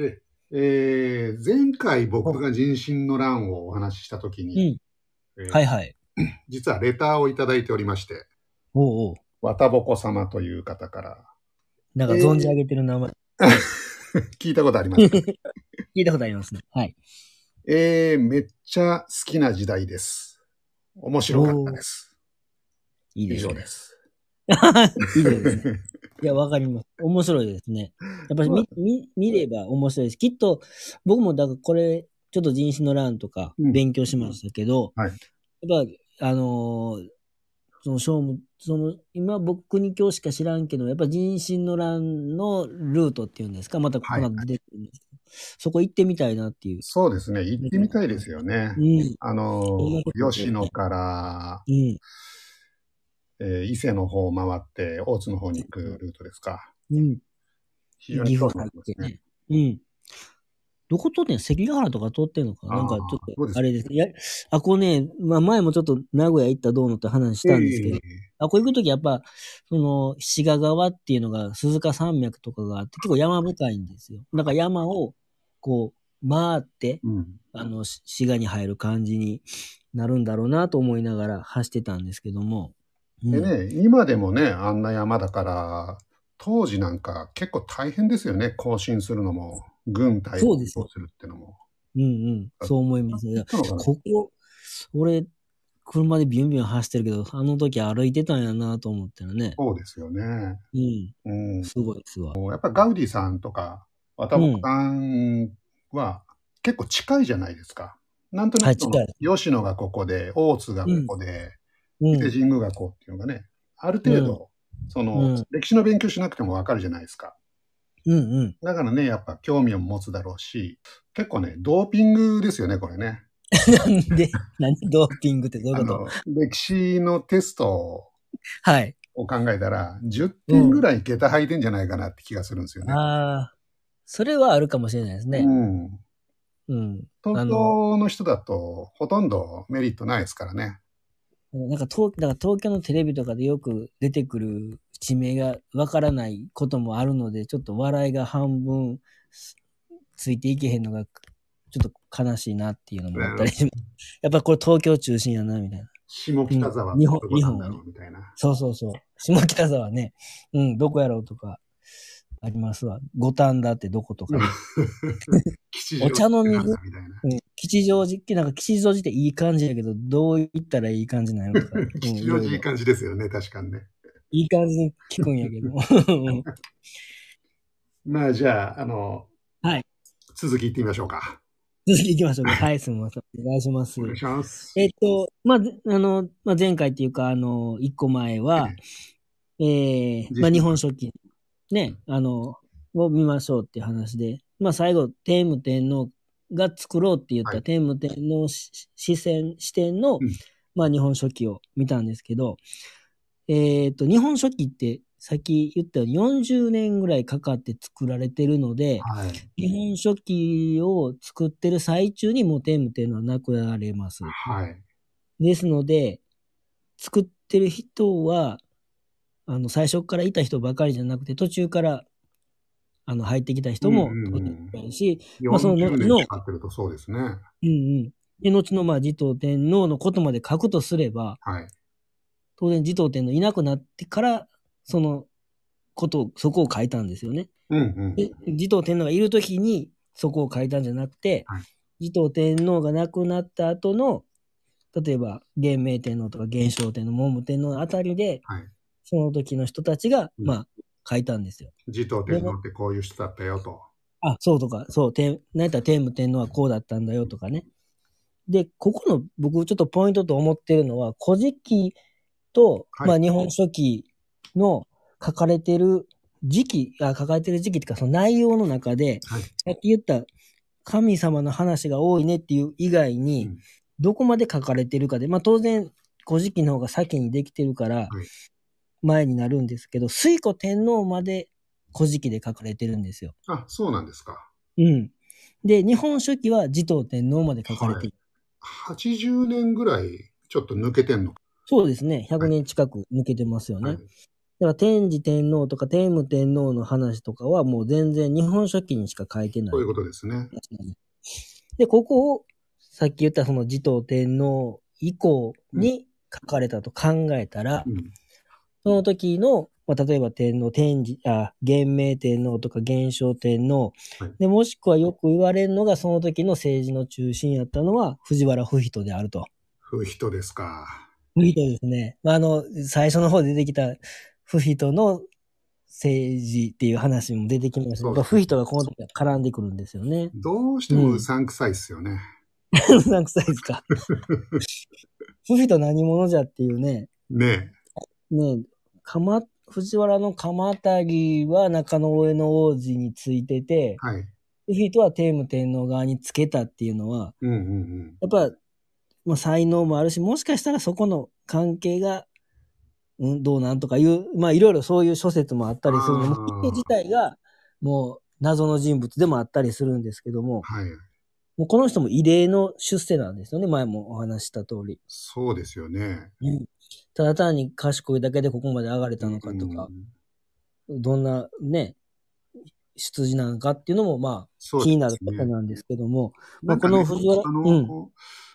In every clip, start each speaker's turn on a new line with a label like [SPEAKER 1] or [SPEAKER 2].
[SPEAKER 1] で、えー、前回僕が人心の乱をお話ししたときに、
[SPEAKER 2] うん。
[SPEAKER 1] えー
[SPEAKER 2] はいはい。
[SPEAKER 1] 実はレターをいただいておりまして、
[SPEAKER 2] おうおう。
[SPEAKER 1] 渡ぼこ様という方から、
[SPEAKER 2] なんか存じ上げてる名前、
[SPEAKER 1] 聞いたことありますか？
[SPEAKER 2] 聞いたことありますね。はい。
[SPEAKER 1] えー、めっちゃ好きな時代です。面白かったです。以
[SPEAKER 2] いいですね。
[SPEAKER 1] 上です。
[SPEAKER 2] いいですね。いや、わかります。面白いですね。やっぱり見、見、見れば面白いです。きっと、僕もだからこれ、ちょっと人種の欄とか
[SPEAKER 1] うん
[SPEAKER 2] 勉強しましたけど、
[SPEAKER 1] はい
[SPEAKER 2] やっぱ、あのーその、勝負、その、今僕に今日しか知らんけど、やっぱ人心の欄のルートっていうんですか、またこの後出てくるんですけど、そこ行ってみたいなっていう。
[SPEAKER 1] そうですね。行ってみたいですよね
[SPEAKER 2] う。ん。
[SPEAKER 1] あの 吉野から、
[SPEAKER 2] うん。
[SPEAKER 1] えー伊勢の方を回って、大津の方に行くルートですか。
[SPEAKER 2] うん。
[SPEAKER 1] 非常に興味あ
[SPEAKER 2] 岐阜入
[SPEAKER 1] りますね。
[SPEAKER 2] うん。どこ通ってんの関ヶ原とか通ってんのかなんかちょっと、あれですね。いや、あ、こうね、まあ前もちょっと名古屋行ったどうのって話したんですけど、
[SPEAKER 1] えー
[SPEAKER 2] あ、こう行くときやっぱ、その、志賀川っていうのが鈴鹿山脈とかがあって、結構山深いんですよ。だから山を、こう、回って、
[SPEAKER 1] うん。
[SPEAKER 2] あの、し滋賀に入る感じになるんだろうなと思いながら走ってたんですけども。うん
[SPEAKER 1] でね、今でもね、あんな山だから、当時なんか結構大変ですよね、更新するのも、軍隊を
[SPEAKER 2] そうです
[SPEAKER 1] るってのも。
[SPEAKER 2] うんうん。そう思います。いや
[SPEAKER 1] そうなのかな？
[SPEAKER 2] ここ、俺、車でビュンビュン走ってるけど、あの時歩いてたんやなと思ったらね。
[SPEAKER 1] そうですよね。
[SPEAKER 2] うん。
[SPEAKER 1] うん。
[SPEAKER 2] すごいですわ。
[SPEAKER 1] やっぱガウディさんとか、渡本さんは結構近いじゃないですか。なんとなく吉野がここで、大津がここで、
[SPEAKER 2] うん。
[SPEAKER 1] で神宮がこうっていうのがね、ある程度、その、
[SPEAKER 2] うん
[SPEAKER 1] 歴史の勉強しなくてもわかるじゃないですか。
[SPEAKER 2] うんうん。
[SPEAKER 1] だからね、やっぱ興味を持つだろうし、結構ね、ドーピングですよね、これね。
[SPEAKER 2] なんで、何ドーピングってどういうこ
[SPEAKER 1] あの、歴史のテスト
[SPEAKER 2] とはい。
[SPEAKER 1] を考えたら、10点ぐらい桁履いてんじゃないかなって気がするんですよね。
[SPEAKER 2] ああ、それはあるかもしれないですね。
[SPEAKER 1] うん。
[SPEAKER 2] うん。
[SPEAKER 1] 東京の人だと、ほとんどメリットないですからね。
[SPEAKER 2] なんか東、だから東京のテレビとかでよく出てくる地名がわからないこともあるので、ちょっと笑いが半分ついていけへんのが、ちょっと悲しいなっていうのもあったりします。やっぱこれ東京中心やな、みたいな。
[SPEAKER 1] 下北沢
[SPEAKER 2] うん日本
[SPEAKER 1] どこなんだろうみたいな。
[SPEAKER 2] そうそうそう。下北沢ね。うん、どこやろうとか、ありますわ。五反田ってどことか、お茶の水吉祥寺、なんか吉祥寺っていい感じやけど、どう言ったらいい感じなのとか。う ん
[SPEAKER 1] 吉祥寺いい感じですよね、確かにね。
[SPEAKER 2] いい感じに聞くんやけど。う ん
[SPEAKER 1] まあ、じゃあ、あの、
[SPEAKER 2] はい。
[SPEAKER 1] 続きいってみましょうか。
[SPEAKER 2] 続き行きましょうか。はい、すみません。お願いします
[SPEAKER 1] お。願いします。
[SPEAKER 2] えっと、まあ、ぜあの、まあ、前回っていうか、あの、一個前は、えー、まあ、日本書紀、ね、あの、を見ましょうっていう話で、まあ、最後、天武天皇が作ろうって言っ
[SPEAKER 1] はい
[SPEAKER 2] た天武天皇し視線、視点の、
[SPEAKER 1] うん
[SPEAKER 2] まあ、日本書紀を見たんですけど、えっと、日本書紀って、さっき言ったように40年ぐらいかかって作られてるので、
[SPEAKER 1] はい。
[SPEAKER 2] 日本書紀を作ってる最中にもう天武天皇は亡くなられます。
[SPEAKER 1] はい。
[SPEAKER 2] ですので、作ってる人は、あの、最初からいた人ばかりじゃなくて、途中から、あの、入ってきた人もその
[SPEAKER 1] 40
[SPEAKER 2] 後の
[SPEAKER 1] うですね。
[SPEAKER 2] うんうん。で、後の、まあ、持統天皇のことまで書くとすれば、
[SPEAKER 1] はい。
[SPEAKER 2] 当然持統天皇いなくなってから、そのことを、そこを書いたんですよね。
[SPEAKER 1] うんうん。
[SPEAKER 2] で、持統天皇がいるときにそこを書いたんじゃなくて、
[SPEAKER 1] はい
[SPEAKER 2] 持統天皇が亡くなった後の、例えば、元明天皇とか元正天皇、文武天皇あたりで、
[SPEAKER 1] はい。
[SPEAKER 2] その時の人たちが、
[SPEAKER 1] うん
[SPEAKER 2] まあ、書いたんですよ。
[SPEAKER 1] 持統天皇ってこういう人だったよと。
[SPEAKER 2] あ、そうとか、そう、天、なんやったら天武天皇はこうだったんだよとかね。で、ここの僕ちょっとポイントと思ってるのは、古事記と、
[SPEAKER 1] はい
[SPEAKER 2] まあ日本書紀の書かれてる時期、あ書かれてる時期っていうか、その内容の中で、
[SPEAKER 1] はい。
[SPEAKER 2] さっき言った神様の話が多いねっていう以外に、
[SPEAKER 1] うん
[SPEAKER 2] どこまで書かれてるかで、まあ当然、古事記の方が先にできてるから
[SPEAKER 1] はい、
[SPEAKER 2] 前になるんですけど、水古天皇まで古事記で書かれてるんですよ。
[SPEAKER 1] あ、そうなんですか。
[SPEAKER 2] うん。で、日本書紀は持統天皇まで書かれている。
[SPEAKER 1] 80年ぐらいちょっと抜けてんのか。
[SPEAKER 2] そうですね。100年近く抜けてますよね。
[SPEAKER 1] はい
[SPEAKER 2] だから天智天皇とか天武天皇の話とかはもう全然日本書紀にしか書いてない。
[SPEAKER 1] そういうことですね。
[SPEAKER 2] で、ここを、さっき言ったその持統天皇以降に書かれたと考えたら、
[SPEAKER 1] うん。
[SPEAKER 2] その時の、まあ、例えば天皇、天智、あ、元明天皇とか元正天皇、
[SPEAKER 1] はい
[SPEAKER 2] で、もしくはよく言われるのが、その時の政治の中心やったのは藤原不人であると。
[SPEAKER 1] 不人ですか。
[SPEAKER 2] 不人ですね。まあ、あの、最初の方で出てきた不人の政治っていう話も出てきましたけど、不人がこの時は絡んでくるんですよね。
[SPEAKER 1] どうしてもうさんくさいっすよね。
[SPEAKER 2] うさんくさいですか。不人何者じゃっていうね。
[SPEAKER 1] ね
[SPEAKER 2] ね鎌、藤原の鎌足は中野上の王子についてて、
[SPEAKER 1] はい。
[SPEAKER 2] 不人は天武天皇側につけたっていうのは、
[SPEAKER 1] うんうん
[SPEAKER 2] やっぱ、まあ、才能もあるし、もしかしたらそこの関係が、うん、どうなんとかいう、まあいろいろそういう諸説もあったりするのも、人自体がもう謎の人物でもあったりするんですけども、
[SPEAKER 1] はい。
[SPEAKER 2] もうこの人も異例の出世なんですよね、前もお話しした通り。
[SPEAKER 1] そうですよね。
[SPEAKER 2] ただ単に賢いだけでここまで上がれたのかとか、
[SPEAKER 1] うん
[SPEAKER 2] どんなね、出自なのかっていうのも、まあ、
[SPEAKER 1] ね。
[SPEAKER 2] 気になることなんですけども、まあ、この藤原、
[SPEAKER 1] あの、
[SPEAKER 2] うん、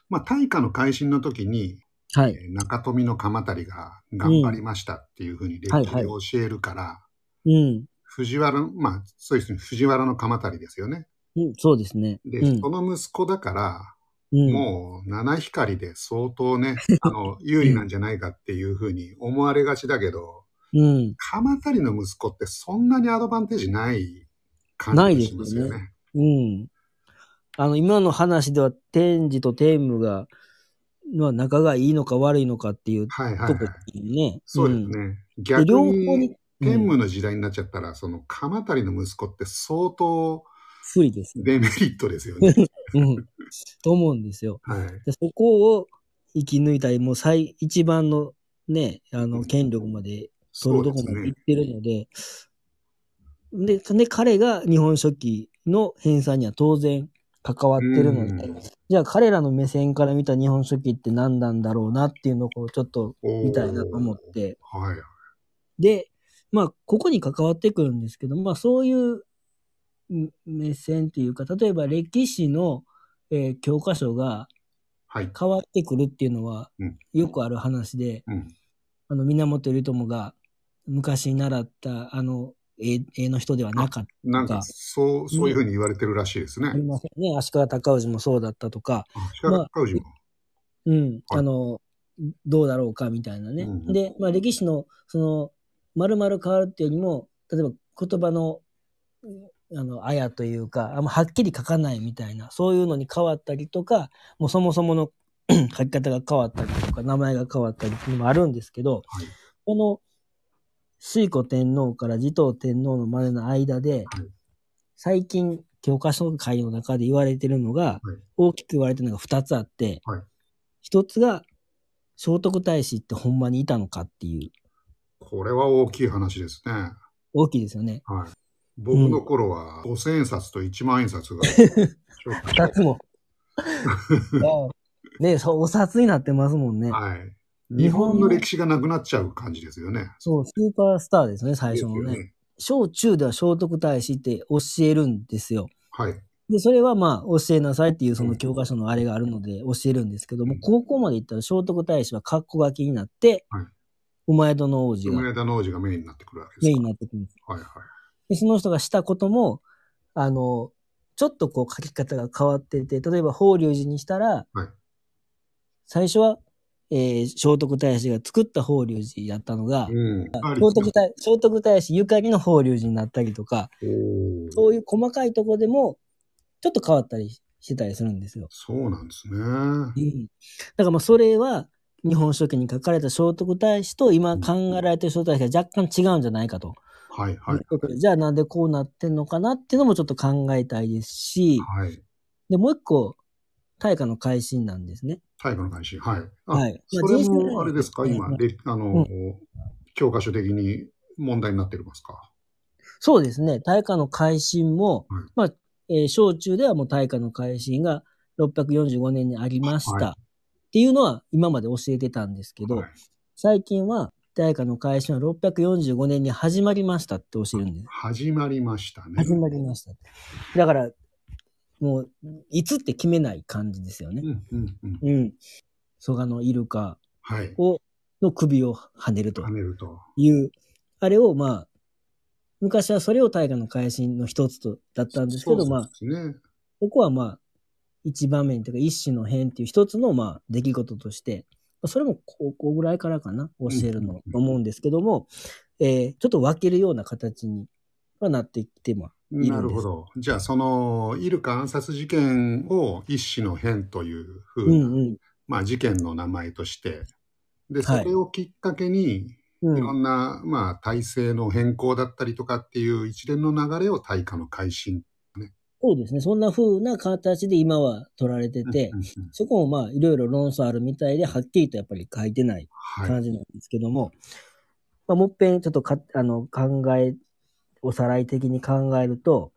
[SPEAKER 1] まあ、大化の改新の時に、
[SPEAKER 2] はい、
[SPEAKER 1] えー中富の鎌足が頑張りましたっていうふうに歴史で教えるから、
[SPEAKER 2] うん、
[SPEAKER 1] 藤原の、まあ、そうですね、藤原の鎌足ですよね。
[SPEAKER 2] うん、そうですね。
[SPEAKER 1] で、
[SPEAKER 2] うん
[SPEAKER 1] その息子だから、
[SPEAKER 2] うん、
[SPEAKER 1] もう七光で相当ね、あの、有利なんじゃないかっていうふうに思われがちだけど、
[SPEAKER 2] うん、
[SPEAKER 1] 鎌足の息子ってそんなにアドバンテージない感じがしますよ
[SPEAKER 2] ない
[SPEAKER 1] ね。
[SPEAKER 2] うん。あの、今の話では、天智と天武が、まあ、仲がいいのか悪いのかっていう
[SPEAKER 1] はいはい、
[SPEAKER 2] とこ
[SPEAKER 1] はい。
[SPEAKER 2] にね。
[SPEAKER 1] そうですね。
[SPEAKER 2] で
[SPEAKER 1] 逆に天武の時代になっちゃったら、その鎌足の息子って相当
[SPEAKER 2] 不利です。
[SPEAKER 1] デメリットですよね。
[SPEAKER 2] うん。と思うんですよ。
[SPEAKER 1] はい。
[SPEAKER 2] でそこを生き抜いたり、もう最、一番のね、あの、
[SPEAKER 1] うん
[SPEAKER 2] 権力まで取るとこまで行
[SPEAKER 1] ね
[SPEAKER 2] っ。てるので、で、で、彼が日本書紀の編纂には当然関わってるので、
[SPEAKER 1] うん
[SPEAKER 2] じゃあ彼らの目線から見た日本書紀って何なんだろうなっていうのをこうちょっと見たいなと思って、
[SPEAKER 1] はい。
[SPEAKER 2] で、まあ、ここに関わってくるんですけど、まあ、そういううん目線っていうか、例えば歴史の、えー教科書が
[SPEAKER 1] はい。
[SPEAKER 2] 変わってくるっていうのは
[SPEAKER 1] うん
[SPEAKER 2] よくある話で、
[SPEAKER 1] うん。
[SPEAKER 2] あの源頼朝が昔習ったあの絵絵の人ではなかっ
[SPEAKER 1] なんか、そう、そういうふうに言われてるらしいですね
[SPEAKER 2] た。あ。りませんね。足利尊氏もそうだったとか、
[SPEAKER 1] あ、鹿川氏も。
[SPEAKER 2] うん、
[SPEAKER 1] はい
[SPEAKER 2] あの、どうだろうかみたいなね。
[SPEAKER 1] うん
[SPEAKER 2] で、まあ歴史の、その、丸々変わるっていうよりも、例えば言葉の、あの、あやというか、あんまはっきり書かないみたいな、そういうのに変わったりとか、もうそもそもの 書き方が変わったりとか、名前が変わったりっていうのもあるんですけど、
[SPEAKER 1] はい。
[SPEAKER 2] この、水古天皇から持統天皇のまでの間で、
[SPEAKER 1] はい
[SPEAKER 2] 最近、教科書会の中で言われてるのが、
[SPEAKER 1] はい
[SPEAKER 2] 大きく言われてるのが2つあって、
[SPEAKER 1] はい
[SPEAKER 2] 一つが、聖徳太子ってほんまにいたのかっていう、
[SPEAKER 1] これは大きい話ですね。
[SPEAKER 2] 大きいですよね。
[SPEAKER 1] はい。僕の頃は、五千円札と一万円札が、
[SPEAKER 2] 二つも。ねそう、お札になってますもんね。
[SPEAKER 1] はい。日本の歴史がなくなっちゃう感じですよね。
[SPEAKER 2] そう、スーパースターですね、最初のね。
[SPEAKER 1] ね。
[SPEAKER 2] 小中では聖徳太子って教えるんですよ。
[SPEAKER 1] はい。
[SPEAKER 2] で、それはまあ、教えなさいっていうその教科書のあれがあるので教えるんですけども、
[SPEAKER 1] うん
[SPEAKER 2] 高校まで行ったら聖徳太子は格好書きになって、
[SPEAKER 1] はい
[SPEAKER 2] 馬宿の王子が
[SPEAKER 1] 梅田の王子がメインになってくるわけですか
[SPEAKER 2] メインになってくるんです。
[SPEAKER 1] はいはい。
[SPEAKER 2] で、その人がしたことも、あの、ちょっとこう書き方が変わってて、例えば法隆寺にしたら、
[SPEAKER 1] はい
[SPEAKER 2] 最初は、えー聖徳太子が作った法隆寺やったのが、
[SPEAKER 1] うん。
[SPEAKER 2] 聖徳太聖徳太子ゆかりの法隆寺になったりとか、そういう細かいところでも、ちょっと変わったりしてたりするんですよ。
[SPEAKER 1] そうなんですね。
[SPEAKER 2] うんだからまあそれは、日本書紀に書かれた聖徳太子と今考えられてる聖徳太子が若干違うんじゃないかと。
[SPEAKER 1] はいはい
[SPEAKER 2] いうことでじゃあなんでこうなってんのかなっていうのもちょっと考えたいですし、
[SPEAKER 1] はい。
[SPEAKER 2] で、もう一個、大化の改新なんですね。
[SPEAKER 1] 大化の改新。はい。あ
[SPEAKER 2] はい
[SPEAKER 1] それも、あれですか、
[SPEAKER 2] まあ
[SPEAKER 1] 今、
[SPEAKER 2] 人
[SPEAKER 1] であの、教科書的に問題になってますか？
[SPEAKER 2] そうですね。大化の改新も、
[SPEAKER 1] はい
[SPEAKER 2] まあ、えー小中ではもう大化の改新が645年にありました。
[SPEAKER 1] は
[SPEAKER 2] っていうのは今まで教えてたんですけど、
[SPEAKER 1] はい
[SPEAKER 2] 最近は大化の改新は645年に始まりましたって教えるんです。
[SPEAKER 1] 始まりましたね。
[SPEAKER 2] 始まりました。だから、もう、いつって決めない感じですよね
[SPEAKER 1] う。んうんうん。
[SPEAKER 2] うん。蘇我のイルカ
[SPEAKER 1] はい。
[SPEAKER 2] を、の首を跳ねると
[SPEAKER 1] 跳ねると。
[SPEAKER 2] いう、あれをまあ、昔はそれを大化の改新の一つとだったんですけど、
[SPEAKER 1] そう
[SPEAKER 2] まあ。ここはまあ、一場面というか一種の変っていう一つのまあ出来事として、まあそれも高校ぐらいからかな、教えるのと思うんですけども、えーちょっと分けるような形にはなってきてもいるんです。
[SPEAKER 1] なるほど。じゃあ、その、イルカ暗殺事件を一種の変というふ
[SPEAKER 2] う
[SPEAKER 1] うな、
[SPEAKER 2] んうん。
[SPEAKER 1] まあ、事件の名前として、で、
[SPEAKER 2] はい
[SPEAKER 1] それをきっかけに、
[SPEAKER 2] うん
[SPEAKER 1] いろんな、まあ、体制の変更だったりとかっていう一連の流れを大化の改新。
[SPEAKER 2] そうですね。そんな風な形で今は取られてて、そこもまあいろいろ論争あるみたいで、はっきりとやっぱり書いてない
[SPEAKER 1] はい。
[SPEAKER 2] 感じなんですけども、まあ、もっぺんちょっとかあの考え、おさらい的に考えると、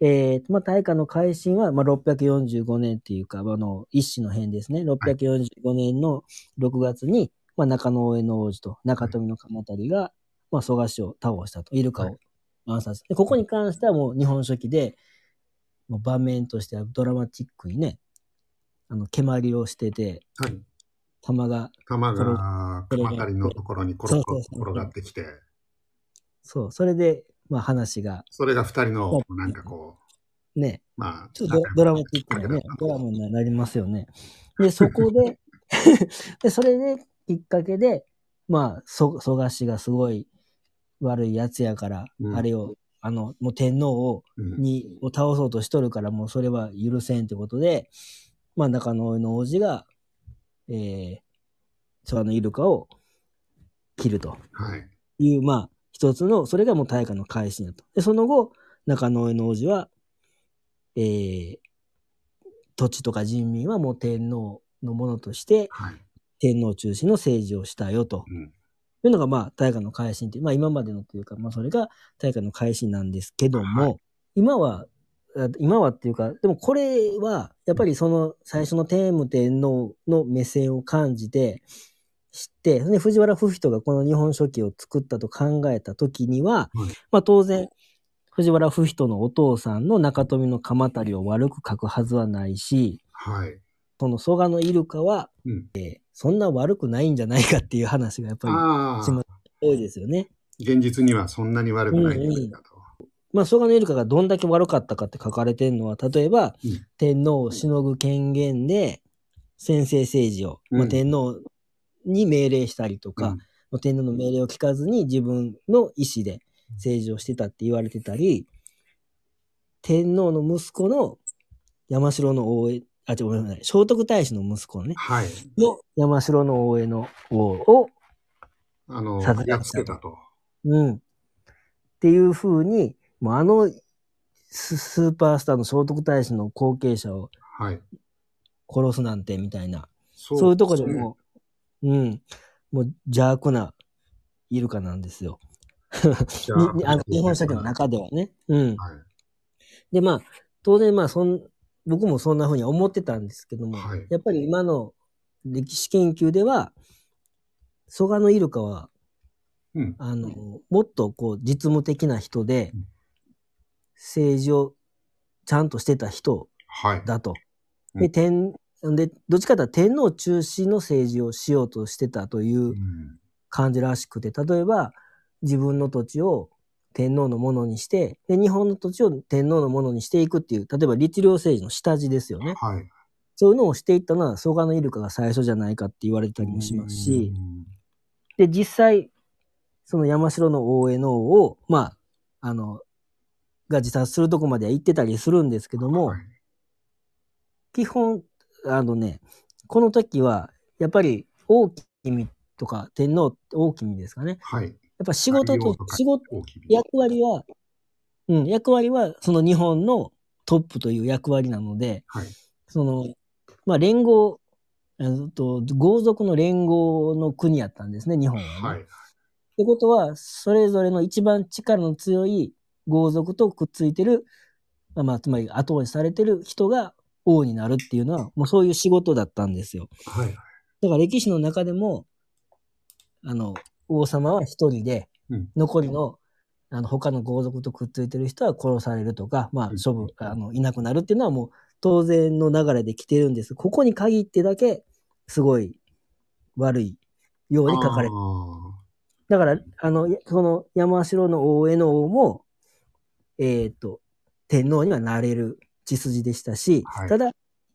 [SPEAKER 2] えーまあ、大化の改新は、まあ、645年っていうか、あの、一種の変ですね。645年の6月に、まあ、中野大江の王子と中富の鎌足が、まあ、蘇我氏を倒したと、イルカを
[SPEAKER 1] はい
[SPEAKER 2] 暗殺。で、ここに関してはもう日本書紀で、もう場面としてはドラマチックにね、あの、蹴鞠をしてて、
[SPEAKER 1] はい。
[SPEAKER 2] 玉が
[SPEAKER 1] 玉が
[SPEAKER 2] それ
[SPEAKER 1] 鎌足りのところに転がってきて、
[SPEAKER 2] そう、それで、まあ話が、
[SPEAKER 1] それが二人の
[SPEAKER 2] そ、
[SPEAKER 1] なんかこ
[SPEAKER 2] ね、
[SPEAKER 1] う、まあ、
[SPEAKER 2] ちょっとドドラマチックなね、ドラマになりますよね。で、そこで、で、それできっかけで、まあ、そ、蘇我氏がすごい悪いやつやから、
[SPEAKER 1] うん。
[SPEAKER 2] あれを、あの、もう天皇を、
[SPEAKER 1] うん
[SPEAKER 2] に、を倒そうとしとるから、もうそれは許せんってことで、まあ、中野の王子が、えー、蘇我のイルカを切ると。
[SPEAKER 1] はい。
[SPEAKER 2] いう、まあ、一つの、それがもう大化の改新だと。で、その後、中野上の王子は、えー、土地とか人民はもう天皇のものとして、
[SPEAKER 1] はい。
[SPEAKER 2] 天皇中心の政治をしたよと。
[SPEAKER 1] うん。
[SPEAKER 2] いうのが、まあ、大化の改新って、まあ、今までのというか、まあ、それが大化の改新なんですけども、
[SPEAKER 1] はい
[SPEAKER 2] 今は、あ今はっていうか、でもこれは、やっぱりその最初の天武天皇の目線を感じて、知って、で藤原不人がこの日本書紀を作ったと考えた時には、
[SPEAKER 1] はい
[SPEAKER 2] まあ当然、藤原不人のお父さんの中富の鎌足りを悪く書くはずはないし、
[SPEAKER 1] はい。
[SPEAKER 2] その蘇我のイルカは、
[SPEAKER 1] うん。
[SPEAKER 2] そんな悪くないんじゃないかっていう話がやっぱり多いですよね。
[SPEAKER 1] 現実にはそんなに悪くないんじゃないかと。
[SPEAKER 2] まあ、蘇我のイルカがどんだけ悪かったかって書かれてるのは、例えば、
[SPEAKER 1] うん
[SPEAKER 2] 天皇をしのぐ権限で、先制政治を、まあ、
[SPEAKER 1] うん
[SPEAKER 2] 天皇に命令したりとか、
[SPEAKER 1] うん
[SPEAKER 2] まあ天皇の命令を聞かずに自分の意思で政治をしてたって言われてたり、天皇の息子の山城の大江、あ、違う、ごめんなさい、聖徳太子の息子ね、
[SPEAKER 1] はい。
[SPEAKER 2] の山城の大江の王を、
[SPEAKER 1] あの、やっつけたと。
[SPEAKER 2] うん。っていう風に、もうあのススーパースターの聖徳太子の後継者を
[SPEAKER 1] はい。
[SPEAKER 2] 殺すなんてみたいな、
[SPEAKER 1] そ
[SPEAKER 2] そういうとこで
[SPEAKER 1] ね
[SPEAKER 2] も、うん、もう邪悪なイルカなんですよ。日本社会の中ではね。うん。
[SPEAKER 1] はい。
[SPEAKER 2] で、まあ、当然まあ、そん、僕もそんな風に思ってたんですけども、
[SPEAKER 1] はい
[SPEAKER 2] やっぱり今の歴史研究では、蘇我のイルカは、
[SPEAKER 1] うん。
[SPEAKER 2] あの、もっとこう、実務的な人で
[SPEAKER 1] うん、
[SPEAKER 2] 政治をちゃんとしてた人
[SPEAKER 1] はい。
[SPEAKER 2] だと。
[SPEAKER 1] うん
[SPEAKER 2] で、天、で、どっちかというと天皇中心の政治をしようとしてたといううん感じらしくて、例えば、自分の土地を天皇のものにして、で、日本の土地を天皇のものにしていくっていう、例えば律令政治の下地ですよね。
[SPEAKER 1] はい。
[SPEAKER 2] そういうのをしていったのは、蘇我のイルカが最初じゃないかって言われたりもしますし、
[SPEAKER 1] うん
[SPEAKER 2] で、実際、その山城の大江の王を、まあ、あの、が自殺するとこまでは行ってたりするんですけども、
[SPEAKER 1] はい
[SPEAKER 2] 基本、あのね、この時は、やっぱり、大君とか天皇、大君ですかね。
[SPEAKER 1] はい。
[SPEAKER 2] やっぱ仕事と仕事、役割は、うん、役割は、その日本のトップという役割なので、
[SPEAKER 1] はい。
[SPEAKER 2] その、まあ、連合、えっと、豪族の連合の国やったんですね、日本は、ね。
[SPEAKER 1] はい。
[SPEAKER 2] ってことは、それぞれの一番力の強い豪族とくっついてる、まあまあ、つまり後押しされてる人が王になるっていうのは、もうそういう仕事だったんですよ。
[SPEAKER 1] はい。
[SPEAKER 2] だから歴史の中でも、あの、王様は一人で、
[SPEAKER 1] うん
[SPEAKER 2] 残りの、あの、他の豪族とくっついてる人は殺されるとか、まあ
[SPEAKER 1] うん、
[SPEAKER 2] 処分、あの、いなくなるっていうのはもう、当然の流れで来てるんです。ここに限ってだけ、すごい悪いように書かれて
[SPEAKER 1] あ
[SPEAKER 2] だから、あの、やその山城の大江の王も、えっ、と、天皇にはなれる血筋でしたし、
[SPEAKER 1] はい
[SPEAKER 2] ただ、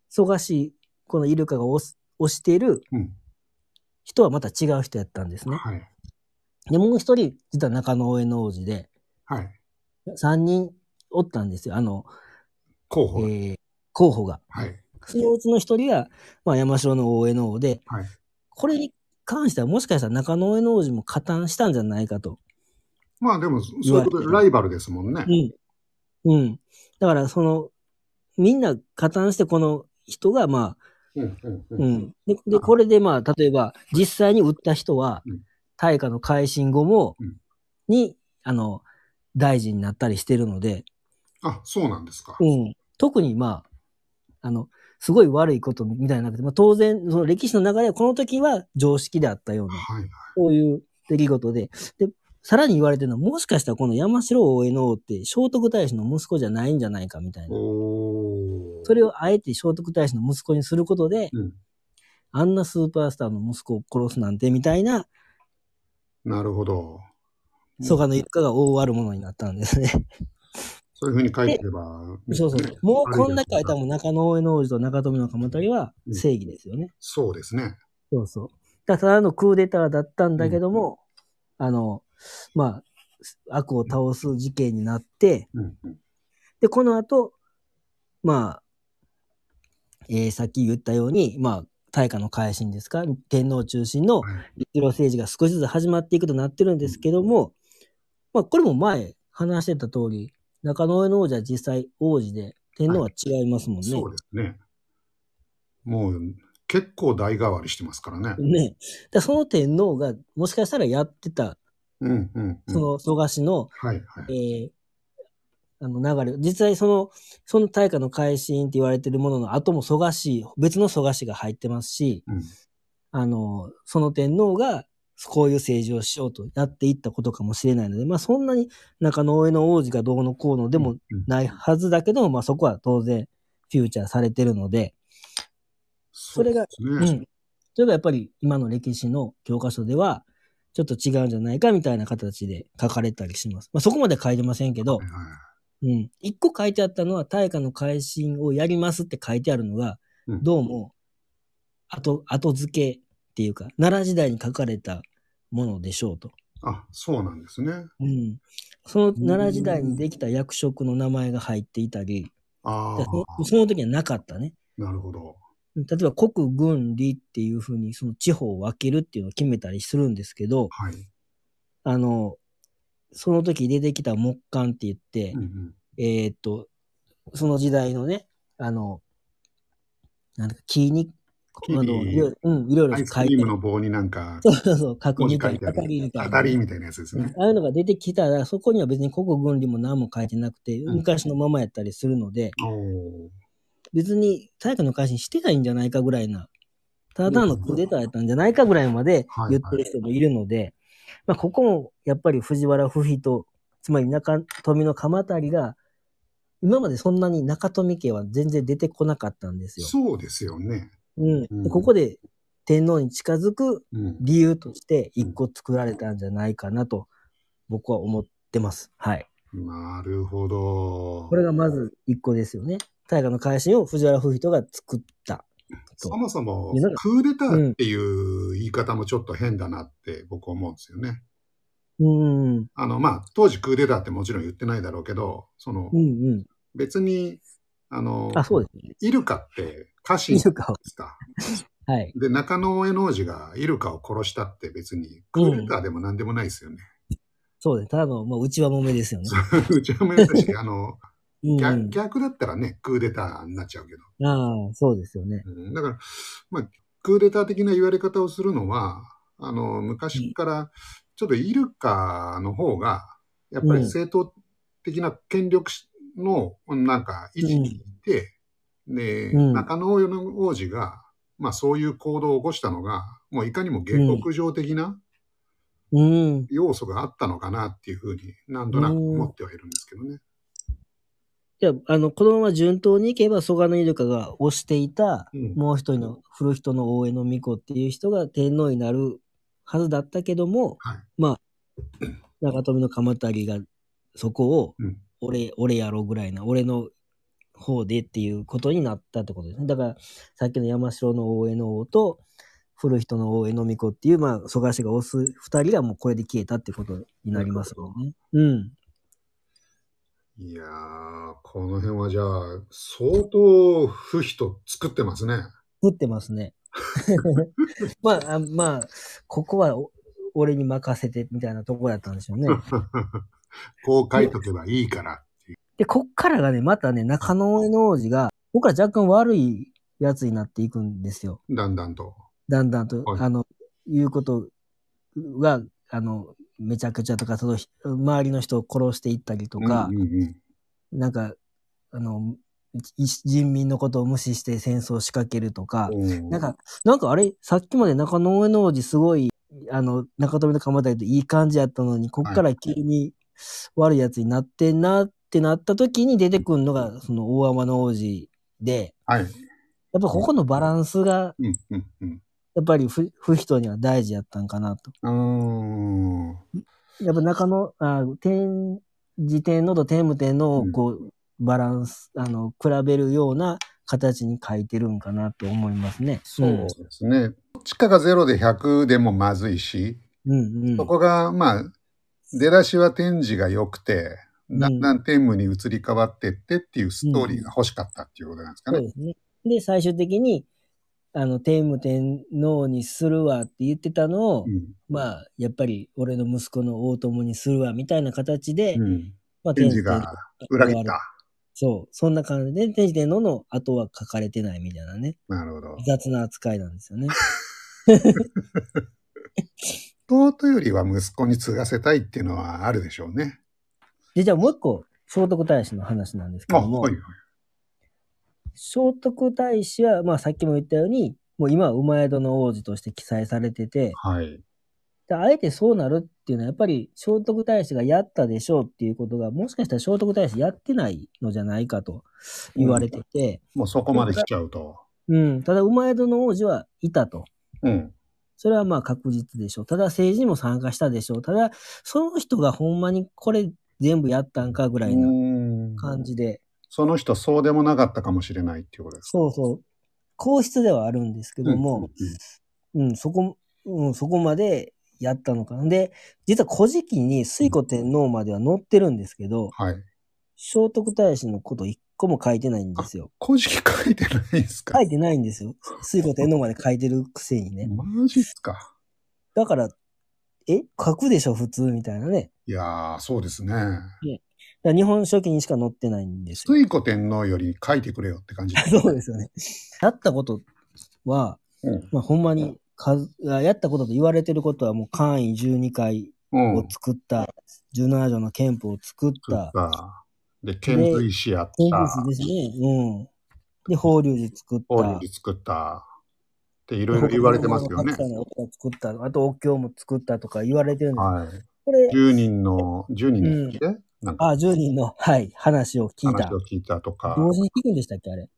[SPEAKER 2] 蘇我氏、このイルカが推す推している。人はまた違う人やったんですね。
[SPEAKER 1] はい。
[SPEAKER 2] で、もう一人、実は中野大江の王子で、
[SPEAKER 1] はい。
[SPEAKER 2] 三人おったんですよ。あの、
[SPEAKER 1] 候補。
[SPEAKER 2] えー候補が。
[SPEAKER 1] はい。
[SPEAKER 2] そのうちの一人が、まあ、山城の大江の王で、
[SPEAKER 1] はい。
[SPEAKER 2] これに関してはもしかしたら中野大江の王子も加担したんじゃないかと。
[SPEAKER 1] まあでも、そういうことでライバルですもんね。
[SPEAKER 2] うん。うん。だから、その、みんな加担して、この人が、まあ、
[SPEAKER 1] うん。うん。う。
[SPEAKER 2] うんん。で、でこれで、まあ、例えば、実際に売った人は
[SPEAKER 1] うん、
[SPEAKER 2] 大化の改新後も
[SPEAKER 1] うん、
[SPEAKER 2] に、あの、大臣になったりしてるので、
[SPEAKER 1] あ、そうなんですか。
[SPEAKER 2] うん。特に、まあ、あの、すごい悪いことみたいなくて、まあ、当然、その歴史の流れは、この時は常識であったような、
[SPEAKER 1] はい。
[SPEAKER 2] そういう出来事で、で、さらに言われてるのは、もしかしたらこの山城大江の王って聖徳太子の息子じゃないんじゃないかみたいな。それをあえて聖徳太子の息子にすることで、
[SPEAKER 1] うん。
[SPEAKER 2] あんなスーパースターの息子を殺すなんてみたいな、
[SPEAKER 1] なるほど。
[SPEAKER 2] 蘇我の一家が大悪者になったんですね。
[SPEAKER 1] そういうふうに書いてれば。
[SPEAKER 2] そうそう
[SPEAKER 1] ね。
[SPEAKER 2] もうこんな書いたら中野大江の王子と中富の鎌足は正義ですよね。
[SPEAKER 1] そうですね。
[SPEAKER 2] そうそう。だからただのクーデターだったんだけども、あの、まあ、悪を倒す事件になって、で、この後、まあ、えーさっき言ったように、まあ、大化の改新ですか、天皇中心の
[SPEAKER 1] はい
[SPEAKER 2] 立路政治が少しずつ始まっていくとなってるんですけども、まあ、これも前話してた通り、中野上の王子は実際王子で、天皇は違いますもんね。
[SPEAKER 1] そうですね。もう、結構代替わりしてますからね。
[SPEAKER 2] ね。だその天皇が、もしかしたらやってた、
[SPEAKER 1] うんうん、うん。
[SPEAKER 2] その蘇我氏の、
[SPEAKER 1] はいはい。
[SPEAKER 2] えーあの流れ、実際その、その大化の改新って言われてるものの後も蘇我氏、別の蘇我氏が入ってますし、
[SPEAKER 1] うん。
[SPEAKER 2] あの、その天皇が、こういう政治をしようとやっていったことかもしれないので、まあそんなに中野上の王子がどうのこうのでも
[SPEAKER 1] うん
[SPEAKER 2] ないはずだけども、まあそこは当然フューチャーされてるので、
[SPEAKER 1] そ
[SPEAKER 2] れが
[SPEAKER 1] うね。
[SPEAKER 2] うん。それがやっぱり今の歴史の教科書では、ちょっと違うんじゃないかみたいな形で書かれたりします。まあそこまで書いてませんけど
[SPEAKER 1] はい、はい
[SPEAKER 2] うん。一個書いてあったのは、大化の改新をやりますって書いてあるのが、
[SPEAKER 1] うん
[SPEAKER 2] どうも、後、後付けっていうか、奈良時代に書かれたものでしょうと。
[SPEAKER 1] あ、そうなんですね。
[SPEAKER 2] うん。その奈良時代にできた役職の名前が入っていたり、
[SPEAKER 1] あ
[SPEAKER 2] でそ
[SPEAKER 1] あ、
[SPEAKER 2] その時はなかったね。
[SPEAKER 1] なるほど。
[SPEAKER 2] 例えば国軍理っていうふうにその地方を分けるっていうのを決めたりするんですけど、
[SPEAKER 1] はい。
[SPEAKER 2] あの、その時出てきた木簡って言って、
[SPEAKER 1] うんうん。
[SPEAKER 2] えーっと、その時代のね、あの、なんだか木に、あのいろいろ、うん、いろいろ
[SPEAKER 1] アイス
[SPEAKER 2] 書いて
[SPEAKER 1] クリームの棒になんか、
[SPEAKER 2] そうそうそう、書く
[SPEAKER 1] 文字
[SPEAKER 2] みたいな、当たりみたいな。
[SPEAKER 1] 当たりみたいなやつですね。
[SPEAKER 2] ああいうのが出てきたら、そこには別に国軍理も何も書いてなくて、
[SPEAKER 1] うん
[SPEAKER 2] 昔のままやったりするので。別に大化の改新してないんじゃないかぐらいな、ただのクーデターやったんじゃないかぐらいまで言ってる人もいるので、まあ、ここもやっぱり藤原不比と、つまり中富の鎌足りが、今までそんなに中富家は全然出てこなかったんですよ。
[SPEAKER 1] そうですよね。
[SPEAKER 2] うん
[SPEAKER 1] うん
[SPEAKER 2] でここで天皇に近づく
[SPEAKER 1] うん。
[SPEAKER 2] 理由として一個作られたんじゃないかなと僕は思ってます。はい。
[SPEAKER 1] なるほど。
[SPEAKER 2] これがまず一個ですよね。大河の改新を藤原不人が作った。
[SPEAKER 1] そもそもクーデターっていう言い方もちょっと変だなって僕思うんですよね。
[SPEAKER 2] うん。うん
[SPEAKER 1] あの、まあ、当時クーデターってもちろん言ってないだろうけど、その
[SPEAKER 2] う、ん。
[SPEAKER 1] 別に、あの、
[SPEAKER 2] あ、そうですね。
[SPEAKER 1] イルカって家臣で
[SPEAKER 2] イルカを。
[SPEAKER 1] すか。
[SPEAKER 2] はい。
[SPEAKER 1] で、中野上王子がイルカを殺したって別にクーデターでも何でもないですよね。
[SPEAKER 2] そうです。ただの、まあ、内輪もめですよね。
[SPEAKER 1] うちはもやったし、あの、
[SPEAKER 2] うん
[SPEAKER 1] 逆逆だったらね、クーデターになっちゃうけど。
[SPEAKER 2] ああ、そうですよね。
[SPEAKER 1] うんだから、まあ、クーデター的な言われ方をするのは、あの、昔から、ちょっとイルカの方が、やっぱり正当的な権力の、なんか、維持にいて、で、
[SPEAKER 2] うん
[SPEAKER 1] 中野王子が、まあそういう行動を起こしたのが、もういかにも下克上的な、
[SPEAKER 2] うん。
[SPEAKER 1] 要素があったのかなっていうふうに、なんとなく思ってはいるんですけどね。
[SPEAKER 2] じゃあ、あの、このまま順当にいけば、蘇我のイルカが推していた、
[SPEAKER 1] うん
[SPEAKER 2] もう一人の古人の大江の巫女っていう人が天皇になるはずだったけども、
[SPEAKER 1] はい。
[SPEAKER 2] まあ、中富の鎌足がそこを
[SPEAKER 1] うん、
[SPEAKER 2] 俺、俺やろぐらいな、俺の方でっていうことになったってことですね。だから、さっきの山城の大江の王と、古人の大江の巫女っていう、まあ、蘇我氏が推す二人がもうこれで消えたってことになりますよね。うん。
[SPEAKER 1] いやー、この辺はじゃあ、相当不人作ってますね。
[SPEAKER 2] 降ってますね。まあ、あまあ、ここはお俺に任せてみたいなところだったんでしょうね。
[SPEAKER 1] こう書いとけばいいからっていう。
[SPEAKER 2] で、こっからがね、またね、中野上の王子が、ここから若干悪いやつになっていくんですよ。
[SPEAKER 1] だんだんと。
[SPEAKER 2] だんだんと、
[SPEAKER 1] はい
[SPEAKER 2] あの、いうことが、あの、めちゃくちゃとか、その、ひ周りの人を殺していったりとか、
[SPEAKER 1] うんうんうん
[SPEAKER 2] なんか、あの、い人民のことを無視して戦争を仕掛けるとか、
[SPEAKER 1] うん
[SPEAKER 2] なんか、なんかあれ、さっきまで中野上の王子すごい、あの、中富の鎌足といい感じやったのに、こっから急に悪いやつになってんなってなった時に出てくるのが、その大天の王子で、
[SPEAKER 1] はい。
[SPEAKER 2] やっぱここのバランスが、
[SPEAKER 1] うんうんうん。
[SPEAKER 2] やっぱり不不人には大事やったんかなと。
[SPEAKER 1] うーん。
[SPEAKER 2] やっぱ中野、あ天智天皇と天武天皇をこう、バランス、あの、比べるような形に書いてるんかなと思いますね。
[SPEAKER 1] そうですね。地価がゼロで100でもまずいし、
[SPEAKER 2] うん。うんうん。
[SPEAKER 1] そこが、まあ、出だしは天智が良くて、だんだん天武に移り変わってってっていうストーリーが欲しかったっていうことなんですかね。
[SPEAKER 2] そうですね。で、最終的に、あの、天武天皇にするわって言ってたのを、
[SPEAKER 1] うん
[SPEAKER 2] まあ、やっぱり俺の息子の大友にするわみたいな形で、
[SPEAKER 1] うん。
[SPEAKER 2] まあ、
[SPEAKER 1] 天智が裏切った。
[SPEAKER 2] そう、そんな感じで、天智天皇の後は書かれてないみたいなね、
[SPEAKER 1] なるほど。
[SPEAKER 2] 雑な扱いなんですよね。
[SPEAKER 1] 弟よりは息子に継がせたいっていうのはあるでしょうね。
[SPEAKER 2] で、じゃあもう一個、聖徳太子の話なんですけ
[SPEAKER 1] あ、
[SPEAKER 2] ども、
[SPEAKER 1] はいはい。
[SPEAKER 2] 聖徳太子は、まあさっきも言ったように、もう今は馬宿の王子として記載されてて、
[SPEAKER 1] はい。
[SPEAKER 2] であえてそうなるっていうのは、やっぱり聖徳太子がやったでしょうっていうことが、もしかしたら聖徳太子やってないのじゃないかと言われてて、
[SPEAKER 1] もうそこまで来ちゃうと。
[SPEAKER 2] うん、ただ馬宿の王子はいたと。
[SPEAKER 1] うん。
[SPEAKER 2] それはまあ確実でしょう。ただ政治にも参加したでしょう。ただ、その人がほんまにこれ全部やったんかぐらいな
[SPEAKER 1] うん
[SPEAKER 2] 感じで、
[SPEAKER 1] その人そうでもなかったかもしれないっていうことですか？
[SPEAKER 2] そうそう。皇室ではあるんですけども、
[SPEAKER 1] うん
[SPEAKER 2] うん、そこ、うん、そこまでやったのかな。で、実は古事記に推古天皇までは載ってるんですけど、
[SPEAKER 1] はい。
[SPEAKER 2] 聖徳太子のこと一個も書いてないんですよ。
[SPEAKER 1] 古事記書いてないんですか？
[SPEAKER 2] 書いてないんですよ。推古天皇まで書いてるくせにね。
[SPEAKER 1] マジっすか？
[SPEAKER 2] だから、え？書くでしょ普通みたいなね。
[SPEAKER 1] いやー、そうですね。
[SPEAKER 2] だ日本書紀にしか載ってないんですよ。
[SPEAKER 1] 水古天皇より書いてくれよって感じ。
[SPEAKER 2] そうですよね。やったことは、
[SPEAKER 1] うん。
[SPEAKER 2] まあ、ほんまに数、やったことと言われてることはもう簡易12回
[SPEAKER 1] うん。
[SPEAKER 2] を作った、17条の憲法を作っ
[SPEAKER 1] 作
[SPEAKER 2] た
[SPEAKER 1] っ、た。で、遣隋使やっ
[SPEAKER 2] 天
[SPEAKER 1] た。
[SPEAKER 2] 仏ですね。うん。で、法隆寺作った。
[SPEAKER 1] 法隆寺作った。っていろいろ言われてますよね。
[SPEAKER 2] 作った。あと、お経も作ったとか言われてるんです。
[SPEAKER 1] はい。
[SPEAKER 2] これ、
[SPEAKER 1] 10人の、10人の時で、なんか
[SPEAKER 2] あ、10人の、はい、話を聞いた
[SPEAKER 1] 話。を聞いたとか、
[SPEAKER 2] 同時に聞くんでしたっけあれ？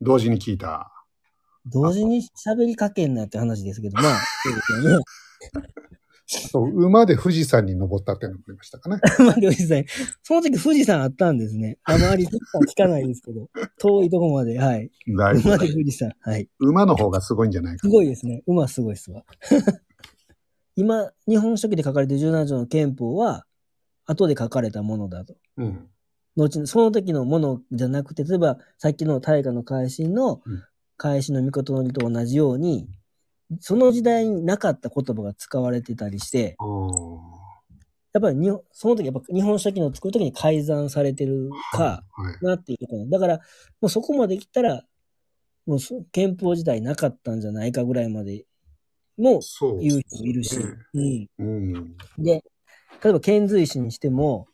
[SPEAKER 1] 同時に聞いた。
[SPEAKER 2] 同時に喋りかけんなって話ですけど、まあ、そうですよね。
[SPEAKER 1] そう馬で富士山に登ったっていうのもありましたかね。
[SPEAKER 2] まあ、富士山。その時富士山あったんですね。あまり聞かないですけど、遠いとこまで、はい。馬で富士山。はい。
[SPEAKER 1] 馬の方がすごいんじゃないか
[SPEAKER 2] すごいですね。馬すごいっすわ。今、日本書紀で書かれている17条の憲法は、後で書かれたものだと。
[SPEAKER 1] うん。
[SPEAKER 2] 後に、その時のものじゃなくて、例えば、さっきの大河の改新の
[SPEAKER 1] うん、
[SPEAKER 2] 改新の御事のりと同じように、その時代になかった言葉が使われてたりして、やっぱりにその時やっぱ日本書紀の作る時に改ざんされてるか
[SPEAKER 1] はい。
[SPEAKER 2] なっていうところだから、もうそこまで来たら、もうそ憲法自体なかったんじゃないかぐらいまでも。言う人もいるし、うん。
[SPEAKER 1] うん。
[SPEAKER 2] で、例えば遣隋使にしても、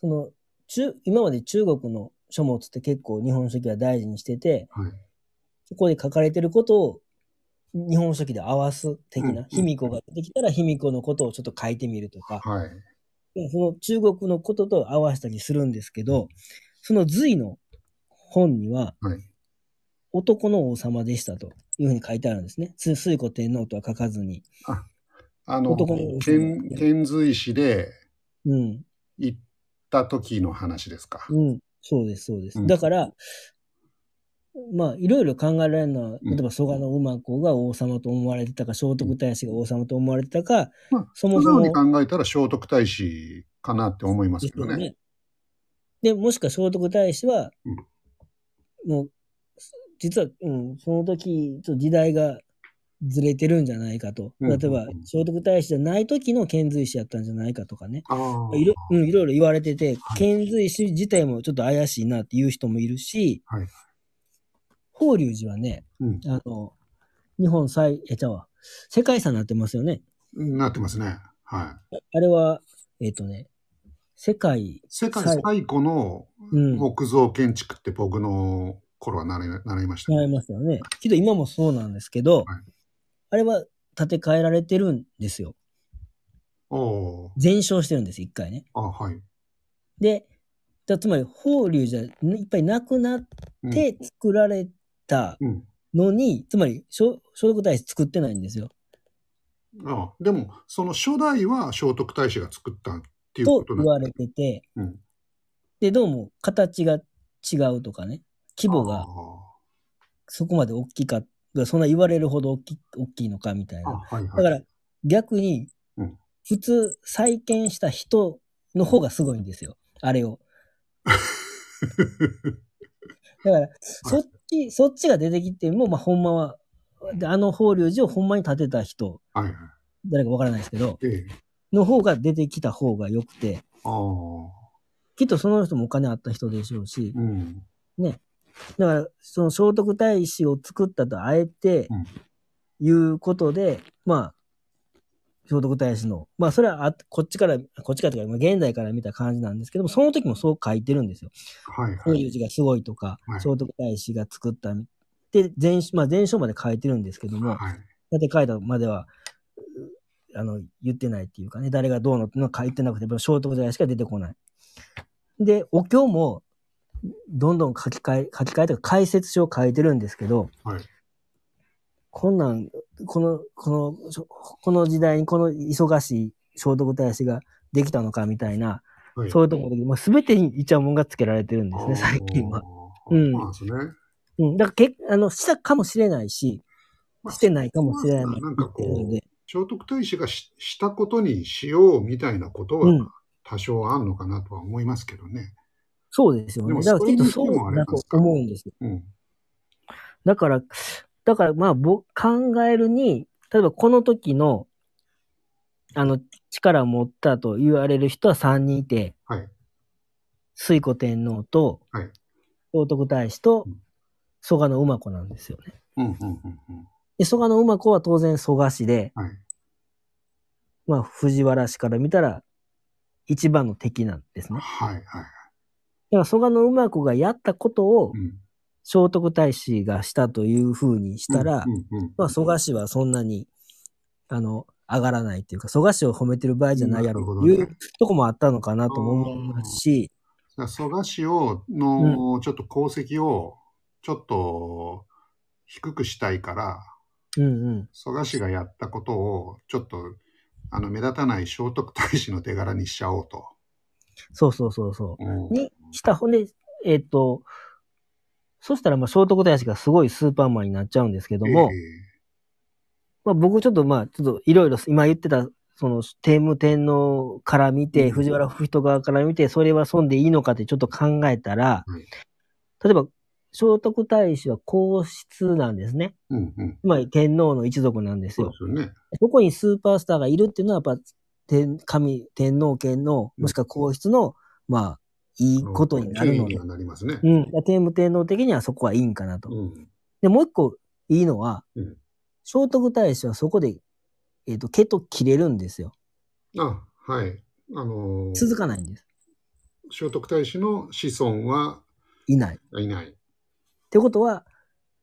[SPEAKER 2] その、中、今まで中国の書物って結構日本書紀は大事にしてて、
[SPEAKER 1] はい。
[SPEAKER 2] そこで書かれてることを日本書紀で合わす的
[SPEAKER 1] うん
[SPEAKER 2] な、卑弥呼が出てきたら卑弥呼のことをちょっと書いてみるとか、
[SPEAKER 1] はい。
[SPEAKER 2] その中国のことと合わせたりするんですけど、その隋の本には、
[SPEAKER 1] はい。
[SPEAKER 2] 男の王様でしたというふうに書いてあるんですね。つ推古天皇とは書かずに。
[SPEAKER 1] あの
[SPEAKER 2] 男の、
[SPEAKER 1] 遣遣隋使で
[SPEAKER 2] うん。
[SPEAKER 1] 行った時の話ですか？
[SPEAKER 2] うん。そうです、そうです。
[SPEAKER 1] うん
[SPEAKER 2] だから、まあ、いろいろ考えられるのは、
[SPEAKER 1] うん
[SPEAKER 2] 例えば蘇我の馬子が王様と思われてたか、聖徳太子が王様と思われてたか、
[SPEAKER 1] まあ、
[SPEAKER 2] そもそも
[SPEAKER 1] に考えたら聖徳太子かなって思いますけどね。
[SPEAKER 2] でね。で、もしくは聖徳太子は、もう、実は、うん、その時、と時代がずれてるんじゃないかと。
[SPEAKER 1] うん
[SPEAKER 2] 例えば、聖徳太子じゃない時の遣隋使やったんじゃないかとかね。いろ,、うん、いろいろ言われてて、
[SPEAKER 1] はい
[SPEAKER 2] 遣隋使自体もちょっと怪しいなっていう人もいるし、
[SPEAKER 1] はい
[SPEAKER 2] 法隆寺はね、
[SPEAKER 1] うん
[SPEAKER 2] あの、日本最、え、ちゃうわ、世界遺産になってますよね。
[SPEAKER 1] なってますね。はい。
[SPEAKER 2] あれは、えっ、とね、世界、
[SPEAKER 1] 世界
[SPEAKER 2] はい
[SPEAKER 1] 最古の
[SPEAKER 2] うん、
[SPEAKER 1] 木造建築って僕の頃は習い習いました、
[SPEAKER 2] 習いましたよね。けど今もそうなんですけど、
[SPEAKER 1] はい
[SPEAKER 2] あれは建て替えられてるんですよ。全焼してるんです、一回ね。
[SPEAKER 1] ー。あはい。
[SPEAKER 2] で、だつまり法隆じゃいっぱいなくなっ
[SPEAKER 1] うん、
[SPEAKER 2] て作られた
[SPEAKER 1] うん。
[SPEAKER 2] のに、つまり聖聖徳太子作ってないんですよ。
[SPEAKER 1] ああでも、その初代は聖徳太子が作ったっていうこととなん
[SPEAKER 2] 言われてて、
[SPEAKER 1] うん
[SPEAKER 2] で、どうも形が違うとかね、規模が
[SPEAKER 1] あ
[SPEAKER 2] そこまで大きかった、そんな言われるほど大き大きいのかみたいな。
[SPEAKER 1] はいはい。
[SPEAKER 2] だから逆に
[SPEAKER 1] うん、
[SPEAKER 2] 普通再建した人の方がすごいんですよ。あれを。だから、そっち、そっちが出てきても、まあ、ほんまは、であの法隆寺をほんまに建てた人、
[SPEAKER 1] はいはい。
[SPEAKER 2] 誰かわからないですけど、
[SPEAKER 1] ええ。
[SPEAKER 2] の方が出てきた方が良くて。きっとその人もお金あった人でしょうし、
[SPEAKER 1] うん。
[SPEAKER 2] だから、その聖徳太子を作ったとあえて
[SPEAKER 1] うん、
[SPEAKER 2] いうことで、まあ、聖徳太子の、まあ、それはあこっちから、こっちからというか、まあ現代から見た感じなんですけども、その時もそう書いてるんですよ。
[SPEAKER 1] はいはい。
[SPEAKER 2] 法隆寺がすごいとか、
[SPEAKER 1] はい
[SPEAKER 2] 聖徳太子が作った、で、全、まあ、全書まで書いてるんですけども、
[SPEAKER 1] はい。
[SPEAKER 2] だって書いたまでは、うあの、言ってないっていうかね、誰がどうのっていうのは書いてなくて、聖徳太子しか出てこない。で、お経も、どんどん書き換え、書き換えとか解説書を書いてるんですけど、
[SPEAKER 1] はい。
[SPEAKER 2] こんなん、この、この、この時代にこの忙しい聖徳太子ができたのかみたいな、
[SPEAKER 1] はい。
[SPEAKER 2] そういうところで、もう全てにイチャモンがつけられてるんですね、最近は。
[SPEAKER 1] ああ。
[SPEAKER 2] うん
[SPEAKER 1] そうですね。
[SPEAKER 2] うん。だからけ、あの、したかもしれないし、
[SPEAKER 1] まあ
[SPEAKER 2] してないかもしれない
[SPEAKER 1] まあなんかこう、
[SPEAKER 2] 言ってるので、
[SPEAKER 1] 聖徳太子がししたことにしようみたいなことは
[SPEAKER 2] うん
[SPEAKER 1] 多少あんのかなとは思いますけどね。
[SPEAKER 2] そうですよね。だからきっと
[SPEAKER 1] そ
[SPEAKER 2] そうだと思うんですよ。
[SPEAKER 1] うん。
[SPEAKER 2] だから、だからまあ、僕、考えるに、例えばこの時の、あの、力を持ったと言われる人は3人いて、
[SPEAKER 1] はい。
[SPEAKER 2] 推古天皇と、
[SPEAKER 1] はい
[SPEAKER 2] 聖徳太子と
[SPEAKER 1] うん、
[SPEAKER 2] 蘇我の馬子なんですよね。
[SPEAKER 1] うん、うん、うん、うん。
[SPEAKER 2] で、蘇我の馬子は当然蘇我氏で、
[SPEAKER 1] はい。
[SPEAKER 2] まあ、藤原氏から見たら、一番の敵なんですね。
[SPEAKER 1] はい、はい。
[SPEAKER 2] だから蘇我の馬子がやったことを
[SPEAKER 1] う、ん。
[SPEAKER 2] 聖徳太子がしたというふうにしたら、まあ、蘇我氏はそんなに、あの、上がらないっていうか、蘇我氏を褒めてる場合じゃないやろ
[SPEAKER 1] なるほどね
[SPEAKER 2] ういうとこもあったのかなとも思いますし、
[SPEAKER 1] 蘇我氏を、の、ちょっと功績を、ちょっと、低くしたいから、
[SPEAKER 2] うんうん。
[SPEAKER 1] 蘇我氏がやったことを、ちょっと、あの、目立たない聖徳太子の手柄にしちゃおうと。
[SPEAKER 2] そうそうそうそう。
[SPEAKER 1] うん
[SPEAKER 2] にした、ほんで、えっ、と、そしたら、まあ、聖徳太子がすごいスーパーマンになっちゃうんですけども、
[SPEAKER 1] え
[SPEAKER 2] まあ、僕ちょっとまあ、ちょっといろいろ今言ってた、その、天武天皇から見て、
[SPEAKER 1] うん。
[SPEAKER 2] 藤原不人側から見て、それは損でいいのかってちょっと考えたら、
[SPEAKER 1] はい。
[SPEAKER 2] 例えば、聖徳太子は皇室なんですね。
[SPEAKER 1] えうん、うん。
[SPEAKER 2] つまり天皇の一族なんですよ。
[SPEAKER 1] そ
[SPEAKER 2] こにスーパースターがいるっていうのは、やっぱ、天、神、天皇家の、
[SPEAKER 1] うん。
[SPEAKER 2] もしくは皇室の、まあ、いいことになるので
[SPEAKER 1] 権威には。なりますね。
[SPEAKER 2] うん。天武天皇的にはそこはいいんかなと。
[SPEAKER 1] うん。
[SPEAKER 2] で、もう一個いいのは、
[SPEAKER 1] うん
[SPEAKER 2] 聖徳太子はそこで、えっ、と、毛と切れるんですよ。
[SPEAKER 1] あ、はい。あのー
[SPEAKER 2] 続かないんです。
[SPEAKER 1] 聖徳太子の子孫はい
[SPEAKER 2] ない。っ
[SPEAKER 1] いない。
[SPEAKER 2] てことは、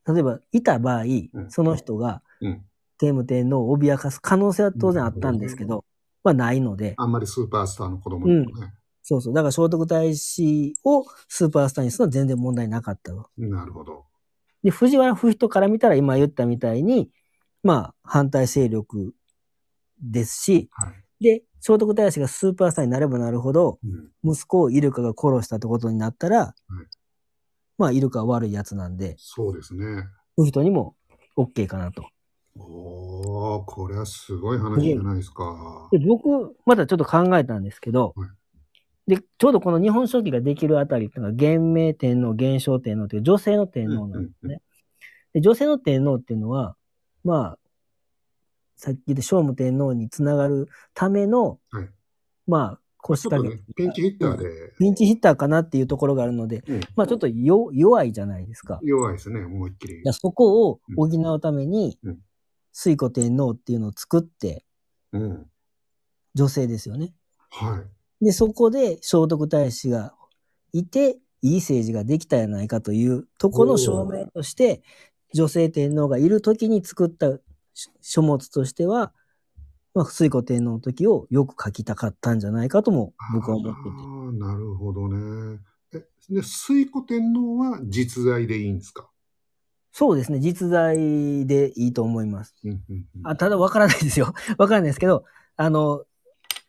[SPEAKER 2] 例えば、いた場合、
[SPEAKER 1] うん
[SPEAKER 2] その人が、
[SPEAKER 1] うん
[SPEAKER 2] 天武天皇を脅かす可能性は当然あったんですけど、まあないので、
[SPEAKER 1] あんまりスーパースターの子供にもね。
[SPEAKER 2] そうそう。だから聖徳太子をスーパースターにするのは全然問題なかったと。
[SPEAKER 1] なるほど。
[SPEAKER 2] で、藤原不人から見たら今言ったみたいに、まあ反対勢力ですし、
[SPEAKER 1] はい。
[SPEAKER 2] で、聖徳太子がスーパースターになればなるほど、
[SPEAKER 1] うん、
[SPEAKER 2] 息子をイルカが殺したってことになったら、まあイルカは悪いやつなんで、
[SPEAKER 1] そうですね。
[SPEAKER 2] 不人にも OK かなと。
[SPEAKER 1] おー、これはすごい話じゃないですか。
[SPEAKER 2] で、僕、まだちょっと考えたんですけど、
[SPEAKER 1] はい
[SPEAKER 2] で、ちょうどこの日本書紀ができるあたりっていうのが、元明天皇、元正天皇という女性の天皇なんですね。で、女性の天皇っていうのは、まあ、さっき言った聖武天皇につながるための、
[SPEAKER 1] はい
[SPEAKER 2] まあ、腰掛け
[SPEAKER 1] ね、ピンチヒッターで
[SPEAKER 2] ピンチヒッターかなっていうところがあるので、
[SPEAKER 1] うん
[SPEAKER 2] まあちょっとよ弱いじゃないですか。
[SPEAKER 1] 弱いですね、思いっきり。
[SPEAKER 2] そこを補うために
[SPEAKER 1] うん、
[SPEAKER 2] 水古天皇っていうのを作って、
[SPEAKER 1] うん。
[SPEAKER 2] 女性ですよね。
[SPEAKER 1] はい。
[SPEAKER 2] で、そこで聖徳太子がいて、いい政治ができたやないかというところの証明として、女性天皇がいる時に作った書書物としては、まあ、水古天皇の時をよく書きたかったんじゃないかとも僕は思ってて。
[SPEAKER 1] ああ、なるほどね。え、で、水古天皇は実在でいいんですか？
[SPEAKER 2] そうですね。実在でいいと思います。
[SPEAKER 1] うんうんうん
[SPEAKER 2] あただわからないですよ。わからないですけど、あの、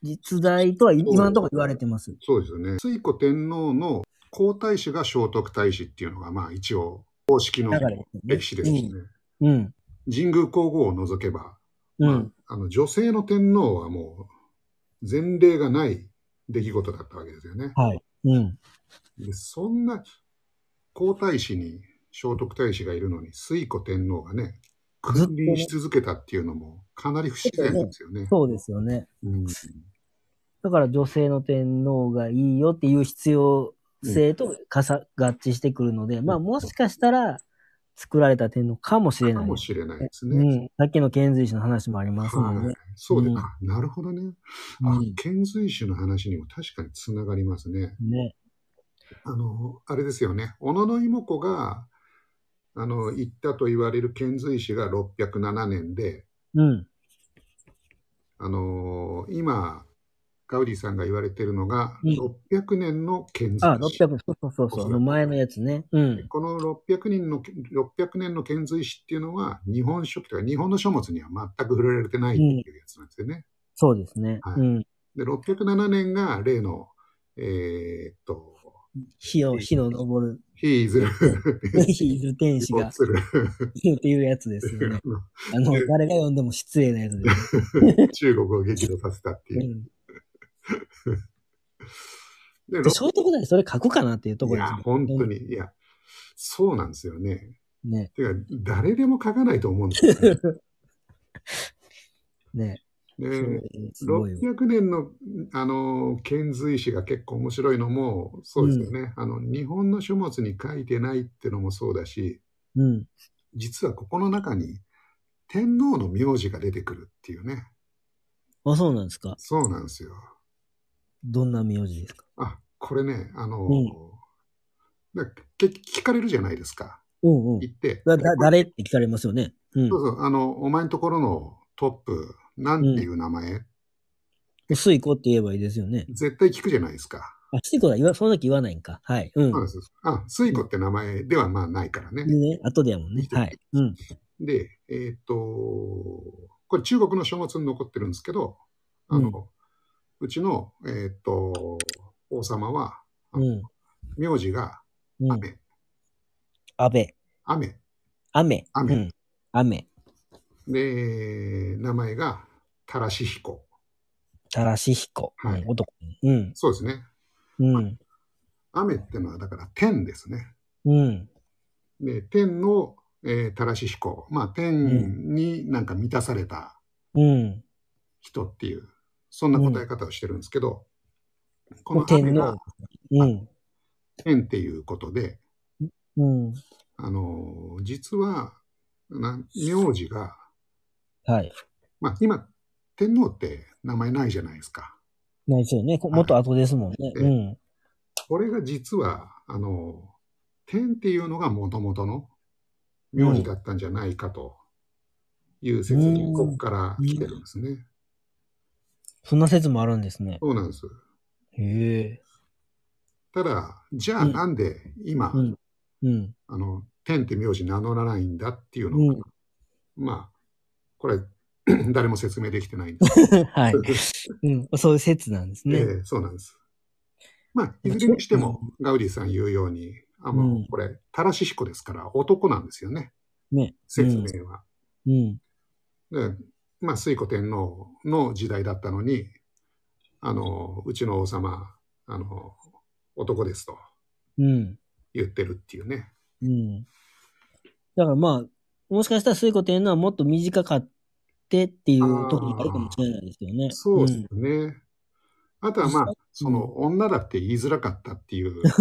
[SPEAKER 2] 実在とは今のところ言われてます。
[SPEAKER 1] そうですよね。水古天皇の皇太子が聖徳太子っていうのが、まあ一応、公式の歴史ですね。
[SPEAKER 2] うん。
[SPEAKER 1] 神宮皇后を除けば、ま
[SPEAKER 2] うん。
[SPEAKER 1] あ、あの女性の天皇はもう前例がない出来事だったわけですよね。
[SPEAKER 2] はい。うん。
[SPEAKER 1] でそんな皇太子に聖徳太子がいるのに水古天皇がね、君臨し続けたっていうのもかなり不自然ですよね。
[SPEAKER 2] そうですよね。
[SPEAKER 1] うん
[SPEAKER 2] だから女性の天皇がいいよっていう必要性とかさ、合致してくるので、まあもしかしたら作られた天皇かもしれない。
[SPEAKER 1] かもしれないですね。
[SPEAKER 2] うん。さっきの遣隋使の話もありますので。
[SPEAKER 1] はい、そうで、
[SPEAKER 2] うん
[SPEAKER 1] あなるほどね。あ
[SPEAKER 2] うん、
[SPEAKER 1] 遣隋使の話にも確かにつながりますね。
[SPEAKER 2] ね。
[SPEAKER 1] あの、あれですよね。小野の妹子が、あの、行ったと言われる遣隋使が607年で、
[SPEAKER 2] うん。
[SPEAKER 1] あの今、ガウディさんが言われてるのが、
[SPEAKER 2] うん
[SPEAKER 1] 600年の遣
[SPEAKER 2] あ、
[SPEAKER 1] 隋使。
[SPEAKER 2] 600、そうそうそうそう、あの前のやつね。うん。
[SPEAKER 1] この600人の、600年の遣隋使っていうのは、日本書紀とか日本の書物には全く触れられてないっていうやつなんですよね。
[SPEAKER 2] そうですね。
[SPEAKER 1] はい
[SPEAKER 2] うん。
[SPEAKER 1] で、607年が例の、えーっと、
[SPEAKER 2] 火の、火の昇る、
[SPEAKER 1] ヒーズル、
[SPEAKER 2] 火ずる天使が っていうやつですよね。あの、誰が読んでも失礼なやつですね。
[SPEAKER 1] 中国を激怒させたっていうう。
[SPEAKER 2] ん。
[SPEAKER 1] で、
[SPEAKER 2] で、聖徳太子それ書くかなっていうとこ
[SPEAKER 1] いや
[SPEAKER 2] ろですね。、
[SPEAKER 1] 本当に、いや、そうなんですよね。
[SPEAKER 2] ね。
[SPEAKER 1] てか、誰でも書かないと思うんですよね。
[SPEAKER 2] ね。
[SPEAKER 1] で、
[SPEAKER 2] すごいわ。
[SPEAKER 1] 600年の、あの、遣隋使が結構面白いのも、そうですよね。あの、日本の書物に書いてないっていうのもそうだし、
[SPEAKER 2] うん。
[SPEAKER 1] 実はここの中に天皇の名字が出てくるっていうね。
[SPEAKER 2] あ、そうなんですか。
[SPEAKER 1] そうなんですよ。
[SPEAKER 2] どんな名字ですか？
[SPEAKER 1] あ、これね、あの、
[SPEAKER 2] うん
[SPEAKER 1] 聞かれるじゃないですか。
[SPEAKER 2] うんうん。
[SPEAKER 1] 言って。
[SPEAKER 2] 誰って聞かれますよね。うん
[SPEAKER 1] そう。そう、あの、お前のところのトップ、なんていう名前、
[SPEAKER 2] 水子って言えばいいですよね。
[SPEAKER 1] 絶対聞くじゃないですか。
[SPEAKER 2] あ、水子だ。言わ、その時言わないんか。はい。うん。
[SPEAKER 1] そうです。あ、水子って名前ではまあないからね。
[SPEAKER 2] でね、後でやもんね。はい。うん。
[SPEAKER 1] で、えーっと、これ中国の書物に残ってるんですけど、あの、うちの、えーっと、王様は、
[SPEAKER 2] うん。
[SPEAKER 1] 名字が
[SPEAKER 2] うん。
[SPEAKER 1] 雨、
[SPEAKER 2] 安倍。
[SPEAKER 1] 雨。
[SPEAKER 2] 雨。
[SPEAKER 1] 雨
[SPEAKER 2] うん。雨。
[SPEAKER 1] で、名前が、たらし彦。
[SPEAKER 2] たらし彦。
[SPEAKER 1] はい
[SPEAKER 2] うん男。うん。
[SPEAKER 1] そうですね。
[SPEAKER 2] うん。
[SPEAKER 1] 雨ってのは、だから天ですね。
[SPEAKER 2] うん。
[SPEAKER 1] で、天の、えー、たらし彦。まあ、天になんか満たされた
[SPEAKER 2] うん。
[SPEAKER 1] 人っていう、そんな答え方をしてるんですけど、この雨
[SPEAKER 2] 天
[SPEAKER 1] が
[SPEAKER 2] 皇。うん。
[SPEAKER 1] 天っていうことで、
[SPEAKER 2] うん。
[SPEAKER 1] あのー実は、な名字が、
[SPEAKER 2] はい。
[SPEAKER 1] まあ、今、天皇って名前ないじゃないですか。
[SPEAKER 2] ないですよね。こもっと後ですもんね。
[SPEAKER 1] ええ
[SPEAKER 2] うん。
[SPEAKER 1] これが実は、あのー天っていうのがもともとの名字だったんじゃないかという説に、ここから来てるんですね。
[SPEAKER 2] そんな説もあるんですね。
[SPEAKER 1] そうなんです。
[SPEAKER 2] へえ。
[SPEAKER 1] ただ、じゃあなんで今、
[SPEAKER 2] うん。うん。
[SPEAKER 1] あの、天って名字名乗らないんだっていう
[SPEAKER 2] う
[SPEAKER 1] のが、
[SPEAKER 2] ん。
[SPEAKER 1] まあ、これ、誰も説明できてないんです
[SPEAKER 2] はい。うん。そういう説なんですね。
[SPEAKER 1] ええそうなんです。まあ、いずれにしても、ガウディさん言うように、あの、
[SPEAKER 2] うん
[SPEAKER 1] これ、タラシシコですから、男なんですよね、
[SPEAKER 2] ね。
[SPEAKER 1] 説明は。
[SPEAKER 2] うん。
[SPEAKER 1] で、まあ、推古天皇の時代だったのに、あの、うちの王様、あの、男ですと
[SPEAKER 2] うん。
[SPEAKER 1] 言ってるっていうね。
[SPEAKER 2] うん。だからまあ、もしかしたら水庫っていうのはもっと短かってっていうところがあるかもしれないですよね。
[SPEAKER 1] そうですよね。あとはまあ、その、女だって言いづらかったっていう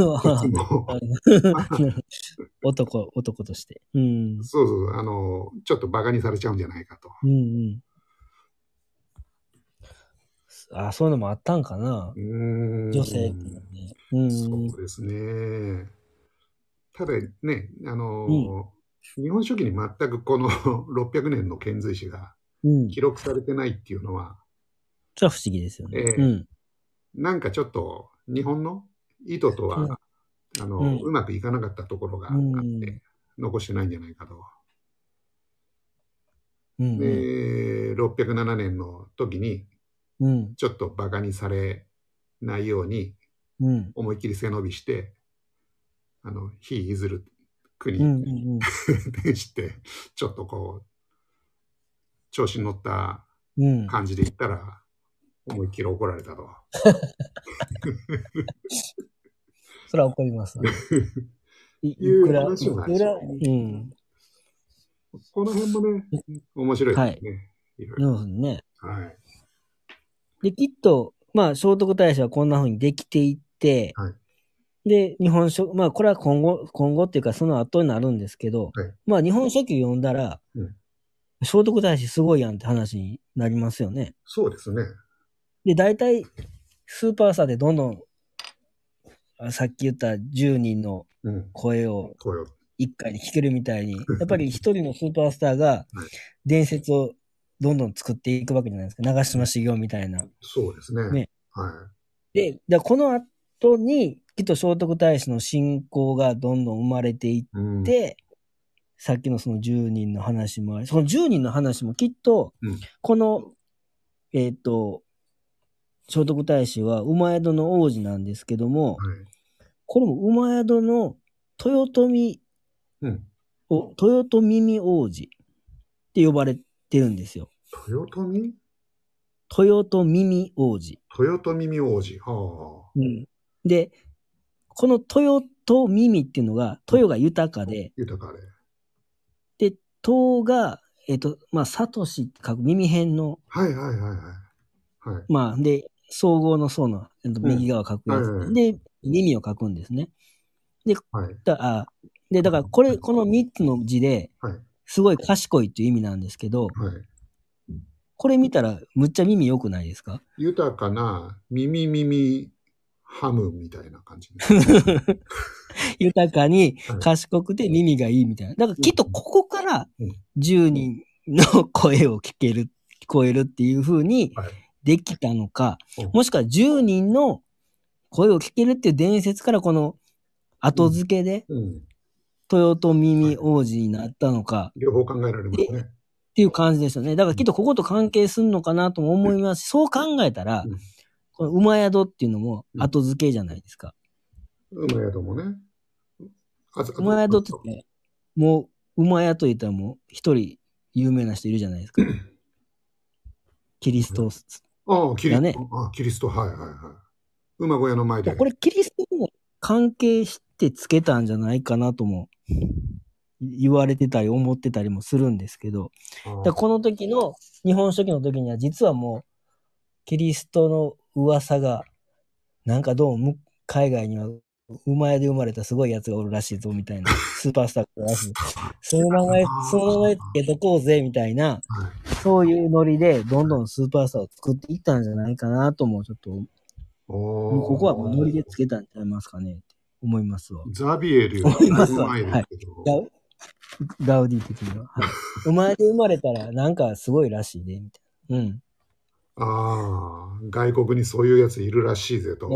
[SPEAKER 2] 男、男として。うん。
[SPEAKER 1] そうそう、あの、ちょっと馬鹿にされちゃうんじゃないかと。
[SPEAKER 2] うんうん。あ、そういうのもあったんかな。
[SPEAKER 1] うーん
[SPEAKER 2] 女性ね。うん。
[SPEAKER 1] そうですね。ただね、あの、日本書紀に全くこの 600年の遣隋使が
[SPEAKER 2] うん。
[SPEAKER 1] 記録されてないっていうのは、
[SPEAKER 2] それは不思議ですよね。
[SPEAKER 1] ええ
[SPEAKER 2] うん。
[SPEAKER 1] なんかちょっと日本の意図とは、
[SPEAKER 2] うん
[SPEAKER 1] あの、
[SPEAKER 2] うん
[SPEAKER 1] うまくいかなかったところがあって、
[SPEAKER 2] うん
[SPEAKER 1] 残してないんじゃないかと。
[SPEAKER 2] うん。
[SPEAKER 1] で、607年の時に、
[SPEAKER 2] うん。
[SPEAKER 1] ちょっと馬鹿にされないように、
[SPEAKER 2] うん。
[SPEAKER 1] 思いっきり背伸びして、あの、非いずる国
[SPEAKER 2] うん。うん。うん。
[SPEAKER 1] でして、ちょっとこう、調子に乗った
[SPEAKER 2] うん。
[SPEAKER 1] 感じで言ったら、思いっきり怒られたと。
[SPEAKER 2] それは怒りますわ。いくら、いくら、うん。
[SPEAKER 1] この辺もね、面白いですね。い、ろいろ。
[SPEAKER 2] そうですね。
[SPEAKER 1] はい。
[SPEAKER 3] で、きっと、まあ、聖徳太子はこんな風にできていって、
[SPEAKER 1] はい
[SPEAKER 2] で、日本書、まあ、これは今後、今後っていうか、その後になるんですけど、
[SPEAKER 1] はい
[SPEAKER 2] まあ、日本書紀読んだら、
[SPEAKER 1] うん
[SPEAKER 2] 聖徳太子すごいやんって話になりますよね。
[SPEAKER 1] そうですね。
[SPEAKER 2] で、大体、スーパースターでどんどん、あさっき言った10人の
[SPEAKER 1] うん。
[SPEAKER 2] 声を
[SPEAKER 1] こうよ。
[SPEAKER 2] 一回で聞けるみたいに、やっぱり一人のスーパースターが伝説をどんどん作っていくわけじゃないですか。長嶋茂雄みたいな。
[SPEAKER 1] そうですね。
[SPEAKER 2] ね
[SPEAKER 1] は
[SPEAKER 2] で、でこの後に、きっと聖徳太子の信仰がどんどん生まれていっ
[SPEAKER 1] い。うん。
[SPEAKER 2] て、さっきのその10人の話もあり、その10人の話もきっと
[SPEAKER 1] うん、
[SPEAKER 2] この、えっ、と、聖徳太子は馬宿の王子なんですけども、
[SPEAKER 1] はい。
[SPEAKER 2] これも馬宿の豊臣
[SPEAKER 1] うん。
[SPEAKER 2] を、豊臣耳王子って呼ばれてるんですよ。
[SPEAKER 1] 豊臣？
[SPEAKER 2] 豊臣耳王子。
[SPEAKER 1] 豊臣耳王子。はあ。
[SPEAKER 2] で、この豊臣耳っていうのが、豊が豊かで、
[SPEAKER 1] 豊かで。
[SPEAKER 2] で、東が、えっ、と、まあ、サトシって書く耳辺の、
[SPEAKER 1] はいはいはいはい。はい。
[SPEAKER 2] まあ、で、総合の層の、えっと
[SPEAKER 1] うん
[SPEAKER 2] 右側を書くやつ、
[SPEAKER 1] はいはい
[SPEAKER 2] で、耳を書くんですね。
[SPEAKER 1] はい。
[SPEAKER 2] だあで、だから、これ、この3つの字で、
[SPEAKER 1] はい。
[SPEAKER 2] すごい賢いっていう意味なんですけど、
[SPEAKER 1] はい。
[SPEAKER 2] これ見たら、むっちゃ耳良くないですか？
[SPEAKER 1] 豊かな耳耳ハムみたいな感じで。
[SPEAKER 2] 豊かに
[SPEAKER 1] はい
[SPEAKER 2] 賢くて耳がいいみたいな。だからきっとここから
[SPEAKER 1] うん
[SPEAKER 2] 10人の声を聞ける、聞こえるっていう風に
[SPEAKER 1] はい
[SPEAKER 2] できたのか
[SPEAKER 1] うん、
[SPEAKER 2] もしくは10人の声を聞けるっていう伝説からこの後付けで
[SPEAKER 1] うん。
[SPEAKER 2] 豊臣耳王子になったのか
[SPEAKER 1] 両方考えられますね。
[SPEAKER 2] っていう感じですよね。だからきっとここと関係するのかなとも思いますし、そう考えたら
[SPEAKER 1] うん、
[SPEAKER 2] この馬宿っていうのも後付けじゃないですか。
[SPEAKER 1] 馬宿もね。
[SPEAKER 2] 馬宿ってね、もう、馬屋と言ったらもう一人有名な人いるじゃないですか。キリスト。
[SPEAKER 1] ああ、キリスト。ああ、キリスト。はいはいはい。馬小屋の前で。
[SPEAKER 2] これキリストも関係してつけたんじゃないかなとも 言われてたり思ってたりもするんですけど、だこの時の日本書紀の時には実はもうキリストの噂がなんかどうも海外には馬屋で生まれたすごいやつがおるらしいぞみたいな スーパースターらしい。その名前、その名前つけとこうぜみたいな、
[SPEAKER 1] はい。
[SPEAKER 2] そういうノリでどんどんスーパースターを作っていったんじゃないかなともちょっと、ここはもうノリでつけたんちゃいますかねって思いますわ。
[SPEAKER 1] ザビエルより
[SPEAKER 2] 思いますわ
[SPEAKER 1] 前ですけど。
[SPEAKER 2] いやガウディ的には。はい、お前で生まれたらなんかすごいらしいで、みたいな。うん。
[SPEAKER 1] ああ、外国にそういうやついるらしいぜと。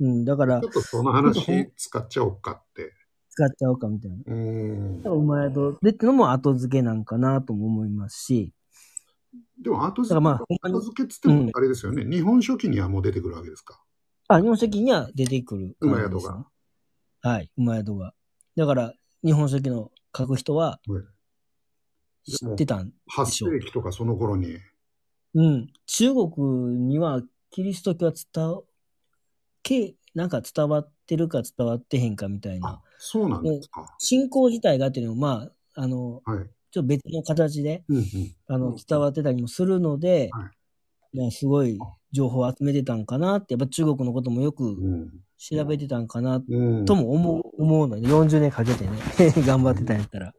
[SPEAKER 2] うん。だから
[SPEAKER 1] ちょ、っとその話使っちゃおうかって。
[SPEAKER 2] 使っちゃおうかみたいな。
[SPEAKER 1] うーん。
[SPEAKER 2] お前と、でってのも後付けなんかなとも思いますし、
[SPEAKER 1] でも後付け、
[SPEAKER 2] まあ
[SPEAKER 1] 後付けっつってもあれですよね。日本書紀にはもう出てくるわけですか。
[SPEAKER 2] あ、日本書紀には出てくる
[SPEAKER 1] 馬宿が。
[SPEAKER 2] はい、馬宿が。だから、日本書紀の書く人は
[SPEAKER 1] はい
[SPEAKER 2] 知ってたん。
[SPEAKER 1] 8世紀とかその頃に。
[SPEAKER 2] うん。中国にはキリスト教は伝わ、けなんか伝わってるか伝わってへんかみたい
[SPEAKER 1] あ
[SPEAKER 2] な。、
[SPEAKER 1] そうなんですか。
[SPEAKER 2] 信仰自体がっていうのも、まあ、あの、
[SPEAKER 1] はい。
[SPEAKER 2] ちょっと別の形で、
[SPEAKER 1] うんうん。
[SPEAKER 2] あの、伝わってたりもするので、
[SPEAKER 1] はい
[SPEAKER 2] まあすごい情報を集めてたんかなって、やっぱ中国のこともよく
[SPEAKER 1] うん。
[SPEAKER 2] 調べてたんかな
[SPEAKER 1] うん。
[SPEAKER 2] とも思う、思うので、40年かけてね、頑張ってたんやったら。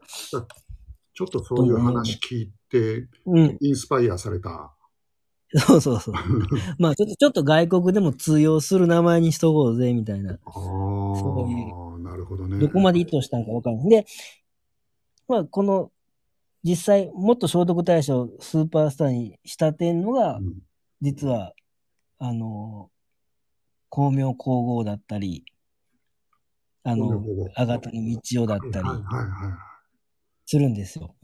[SPEAKER 1] ちょっとそういう話聞いて、
[SPEAKER 2] うん。
[SPEAKER 1] インスパイアされた。
[SPEAKER 2] そうそうそう。まあちょっと、ちょっと外国でも通用する名前にしとこうぜ、みたいな。
[SPEAKER 1] ああ、なるほどね。
[SPEAKER 2] どこまで意図したんかわからない。で、まあこの、実際、もっと聖徳太子をスーパースターに仕立てんのが
[SPEAKER 1] う、ん
[SPEAKER 2] 実は、あの、光明皇后だったり、あのあがたの道夫だったり。するんですよ。